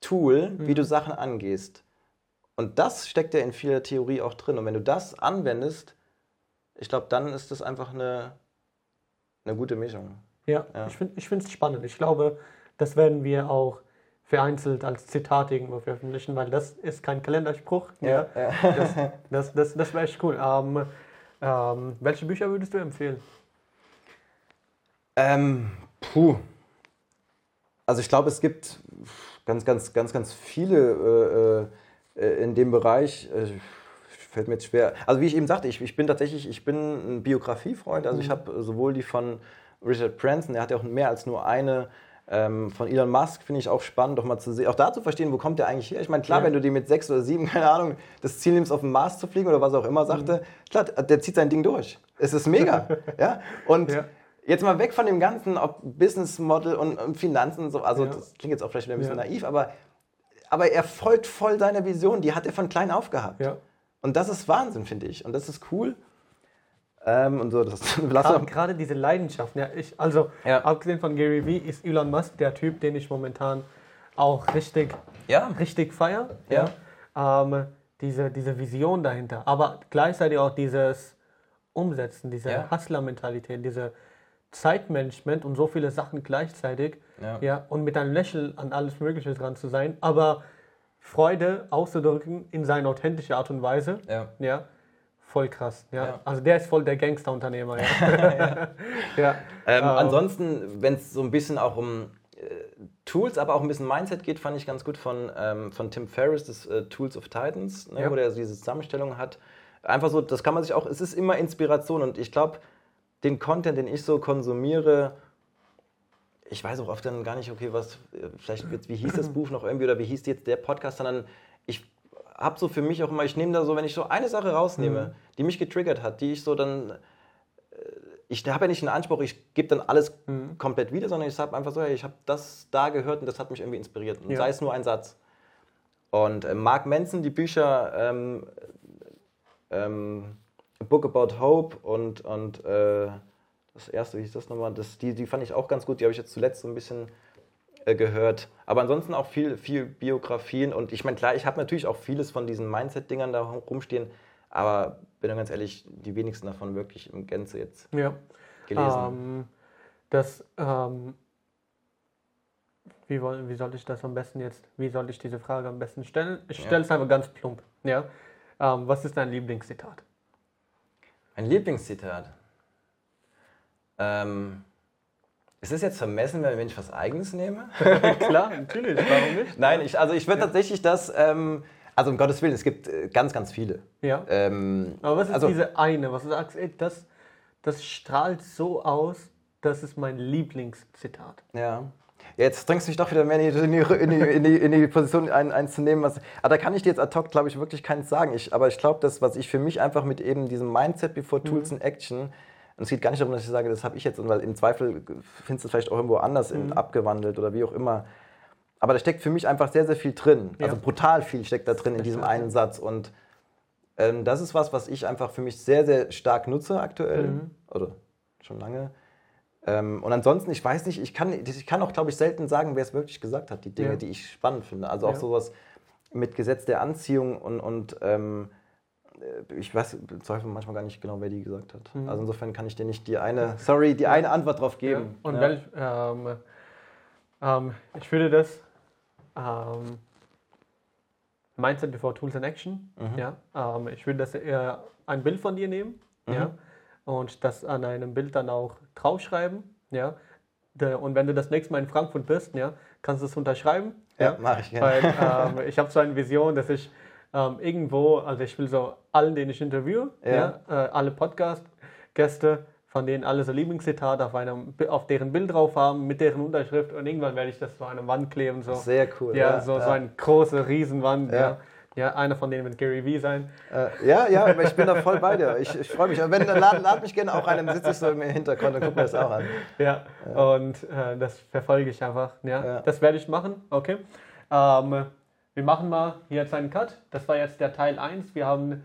[SPEAKER 2] Tool, mhm. wie du Sachen angehst. Und das steckt ja in vieler Theorie auch drin. Und wenn du das anwendest, ich glaube, dann ist das einfach eine, eine gute Mischung.
[SPEAKER 1] Ja, ja. ich finde es spannend. Ich glaube, das werden wir auch vereinzelt als Zitat irgendwo veröffentlichen, weil das ist kein Kalenderspruch. Ja, ja. Das, das, das, das wäre echt cool. Ähm, ähm, welche Bücher würdest du empfehlen?
[SPEAKER 2] Ähm, puh. Also ich glaube, es gibt ganz, ganz, ganz, ganz viele äh, äh, in dem Bereich. Äh, fällt mir jetzt schwer. Also wie ich eben sagte, ich, ich bin tatsächlich, ich bin ein Biografiefreund. Also mhm. ich habe sowohl die von Richard Branson, der hat ja auch mehr als nur eine ähm, von Elon Musk finde ich auch spannend, doch mal zu sehen, auch da zu verstehen, wo kommt der eigentlich her? Ich meine, klar, ja. wenn du dir mit sechs oder sieben, keine Ahnung, das Ziel nimmst, auf den Mars zu fliegen oder was auch immer sagte, mhm. klar, der zieht sein Ding durch. Es ist mega. ja? Und ja. jetzt mal weg von dem ganzen ob Business Model und, und Finanzen, so, also ja. das klingt jetzt auch vielleicht wieder ein bisschen naiv, aber aber er folgt voll seiner Vision. Die hat er von klein auf gehabt. Und das ist Wahnsinn, finde ich. Und das ist cool. Ähm, und so, das lass
[SPEAKER 1] Gerade, diese Leidenschaft. Ja, ich, also,
[SPEAKER 2] Ja.
[SPEAKER 1] abgesehen von Gary Vee ist Elon Musk der Typ, den ich momentan auch richtig,
[SPEAKER 2] Ja.
[SPEAKER 1] richtig feiere.
[SPEAKER 2] Ja.
[SPEAKER 1] Ja. Ähm, diese, diese Vision dahinter. Aber gleichzeitig auch dieses Umsetzen, diese
[SPEAKER 2] Ja.
[SPEAKER 1] Hustler-Mentalität, diese Zeitmanagement und so viele Sachen gleichzeitig.
[SPEAKER 2] Ja.
[SPEAKER 1] Ja, und mit einem Lächeln an alles Mögliche dran zu sein, aber Freude auszudrücken in seine authentische Art und Weise.
[SPEAKER 2] Ja.
[SPEAKER 1] Ja, voll krass. Ja.
[SPEAKER 2] Ja.
[SPEAKER 1] Also der ist voll der Gangsterunternehmer. Ja. ja.
[SPEAKER 2] Ähm, ansonsten, wenn es so ein bisschen auch um äh, Tools, aber auch ein bisschen Mindset geht, fand ich ganz gut von, ähm, von Tim Ferriss, das äh, Tools of Titans, ne,
[SPEAKER 1] Ja.
[SPEAKER 2] wo der diese Zusammenstellung hat. Einfach so, das kann man sich auch, es ist immer Inspiration und ich glaube, den Content, den ich so konsumiere, ich weiß auch oft dann gar nicht, okay, was, äh, vielleicht jetzt, wie hieß das Buch noch irgendwie oder wie hieß jetzt der Podcast, sondern habe so für mich auch immer, ich nehme da so, wenn ich so eine Sache rausnehme, die mich getriggert hat, die ich so dann ich habe ja nicht den Anspruch, ich gebe dann alles komplett wieder, sondern ich sage einfach so, ich habe das da gehört und das hat mich irgendwie inspiriert. Und
[SPEAKER 1] Ja.
[SPEAKER 2] sei es nur ein Satz. Und äh, Mark Manson, die Bücher ähm, ähm, A Book About Hope und, und äh, das erste, wie hieß das nochmal, das, die, die fand ich auch ganz gut, die habe ich jetzt zuletzt so ein bisschen äh, gehört. Aber ansonsten auch viel, viel Biografien und ich meine, klar, ich habe natürlich auch vieles von diesen Mindset-Dingern da rumstehen, aber bin dann ganz ehrlich, die wenigsten davon wirklich im Gänze jetzt
[SPEAKER 1] ja.
[SPEAKER 2] gelesen.
[SPEAKER 1] Ähm, das, ähm, wie, woll- wie soll ich das am besten jetzt, wie soll ich diese Frage am besten stellen? Ich stelle es einfach ganz plump. Ja? Ähm, was ist dein Lieblingszitat?
[SPEAKER 2] Ein Lieblingszitat. Ähm, ist es jetzt vermessen, wenn ich was Eigenes nehme?
[SPEAKER 1] Klar, natürlich, warum nicht?
[SPEAKER 2] Nein, ich, also ich würde tatsächlich das, ähm, also um Gottes Willen, es gibt äh, ganz, ganz viele.
[SPEAKER 1] Ja.
[SPEAKER 2] Ähm,
[SPEAKER 1] Aber was ist
[SPEAKER 2] also,
[SPEAKER 1] diese eine, was du sagst, ey, das, das strahlt so aus, das ist mein Lieblingszitat.
[SPEAKER 2] Ja. Jetzt drängst du mich doch wieder mehr in die, in die, in die, in die, Position ein, einzunehmen. Was, aber da kann ich dir jetzt ad hoc, glaube ich, wirklich keins sagen. Ich, aber ich glaube, das, was ich für mich einfach mit eben diesem Mindset before Tools in Action, und es geht gar nicht darum, dass ich sage, das habe ich jetzt, weil im Zweifel findest du es vielleicht auch irgendwo anders in, abgewandelt oder wie auch immer. Aber da steckt für mich einfach sehr, sehr viel drin. Also
[SPEAKER 1] Ja.
[SPEAKER 2] brutal viel steckt da drin in diesem einen Satz. Und ähm, das ist was, was ich einfach für mich sehr, sehr stark nutze aktuell. Oder schon lange. Ähm, und ansonsten, ich weiß nicht, ich kann, ich kann auch, glaube ich, selten sagen, wer es wirklich gesagt hat, die Dinge,
[SPEAKER 1] Ja.
[SPEAKER 2] die ich spannend finde. Also auch
[SPEAKER 1] Ja.
[SPEAKER 2] sowas mit Gesetz der Anziehung und, und ähm, äh, ich weiß im Zweifel manchmal gar nicht genau, wer die gesagt hat. Also insofern kann ich dir nicht die eine, sorry, die eine Antwort drauf
[SPEAKER 1] Ja.
[SPEAKER 2] geben.
[SPEAKER 1] Und
[SPEAKER 2] Ja.
[SPEAKER 1] welch, ähm, ähm, ich würde das ähm, Mindset before Tools in Action.
[SPEAKER 2] Mhm.
[SPEAKER 1] Ja, ähm, ich würde das eher ein Bild von dir nehmen ja,
[SPEAKER 2] Mhm.
[SPEAKER 1] und das an einem Bild dann auch draufschreiben. Ja. Und wenn du das nächste Mal in Frankfurt bist, ja, kannst du es unterschreiben.
[SPEAKER 2] Ja, mache ich gerne.
[SPEAKER 1] Weil ähm, ich habe so eine Vision, dass ich ähm, irgendwo, also ich will so allen, den ich interviewe,
[SPEAKER 2] Ja.
[SPEAKER 1] ja. äh, alle Podcast-Gäste, von denen alle so Lieblingszitat auf, einem, auf deren Bild drauf haben, mit deren Unterschrift und irgendwann werde ich das so an eine Wand kleben. So.
[SPEAKER 2] Sehr cool.
[SPEAKER 1] Ja, so, so eine große Riesenwand.
[SPEAKER 2] Ja.
[SPEAKER 1] Ja. Ja. einer von denen wird Gary Vee sein.
[SPEAKER 2] Äh, ja, ja, aber ich bin da voll bei dir. Ich, ich freue mich. Aber wenn, dann lad, lad mich gerne auch ein, dann sitze ich so im Hintergrund und gucke mir das auch an.
[SPEAKER 1] Ja, und äh, das verfolge ich einfach. Ja.
[SPEAKER 2] Ja.
[SPEAKER 1] Das werde ich machen. Okay. Ähm, wir machen mal hier jetzt einen Cut. Das war jetzt der Teil 1. Wir haben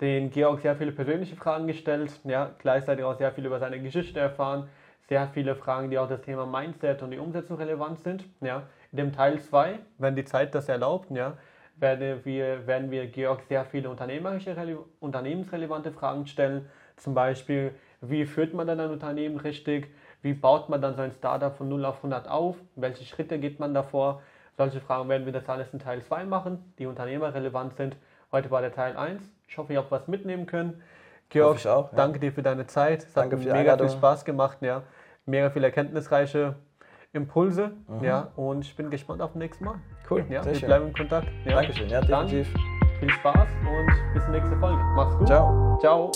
[SPEAKER 1] den Georg sehr viele persönliche Fragen gestellt, ja, gleichzeitig auch sehr viel über seine Geschichte erfahren, sehr viele Fragen, die auch das Thema Mindset und die Umsetzung relevant sind. Ja. In dem Teil 2, wenn die Zeit das erlaubt, ja, werden wir, werden wir Georg sehr viele unternehmerische, rele- unternehmensrelevante Fragen stellen. Zum Beispiel, wie führt man dann ein Unternehmen richtig? Wie baut man dann so ein Startup von 0 auf 100 auf? Welche Schritte geht man davor? Solche Fragen werden wir das alles in Teil 2 machen, die unternehmerrelevant sind. Heute war der Teil 1. Ich hoffe, ihr habt was mitnehmen können. Georg,
[SPEAKER 2] auch, ja.
[SPEAKER 1] danke dir für deine Zeit. Es
[SPEAKER 2] Danke
[SPEAKER 1] hat
[SPEAKER 2] für die
[SPEAKER 1] mega viel
[SPEAKER 2] Einladung.
[SPEAKER 1] Spaß gemacht. Ja. Mega viel erkenntnisreiche Impulse.
[SPEAKER 2] Mhm.
[SPEAKER 1] Ja. Und ich bin gespannt auf das nächste Mal.
[SPEAKER 2] Cool,
[SPEAKER 1] Ja,
[SPEAKER 2] sehr
[SPEAKER 1] wir
[SPEAKER 2] schön.
[SPEAKER 1] bleiben in Kontakt. Ja.
[SPEAKER 2] Dankeschön, ja,
[SPEAKER 1] Dann
[SPEAKER 2] definitiv.
[SPEAKER 1] viel Spaß und bis zur nächsten Folge. Mach's gut.
[SPEAKER 2] Ciao.
[SPEAKER 1] Ciao.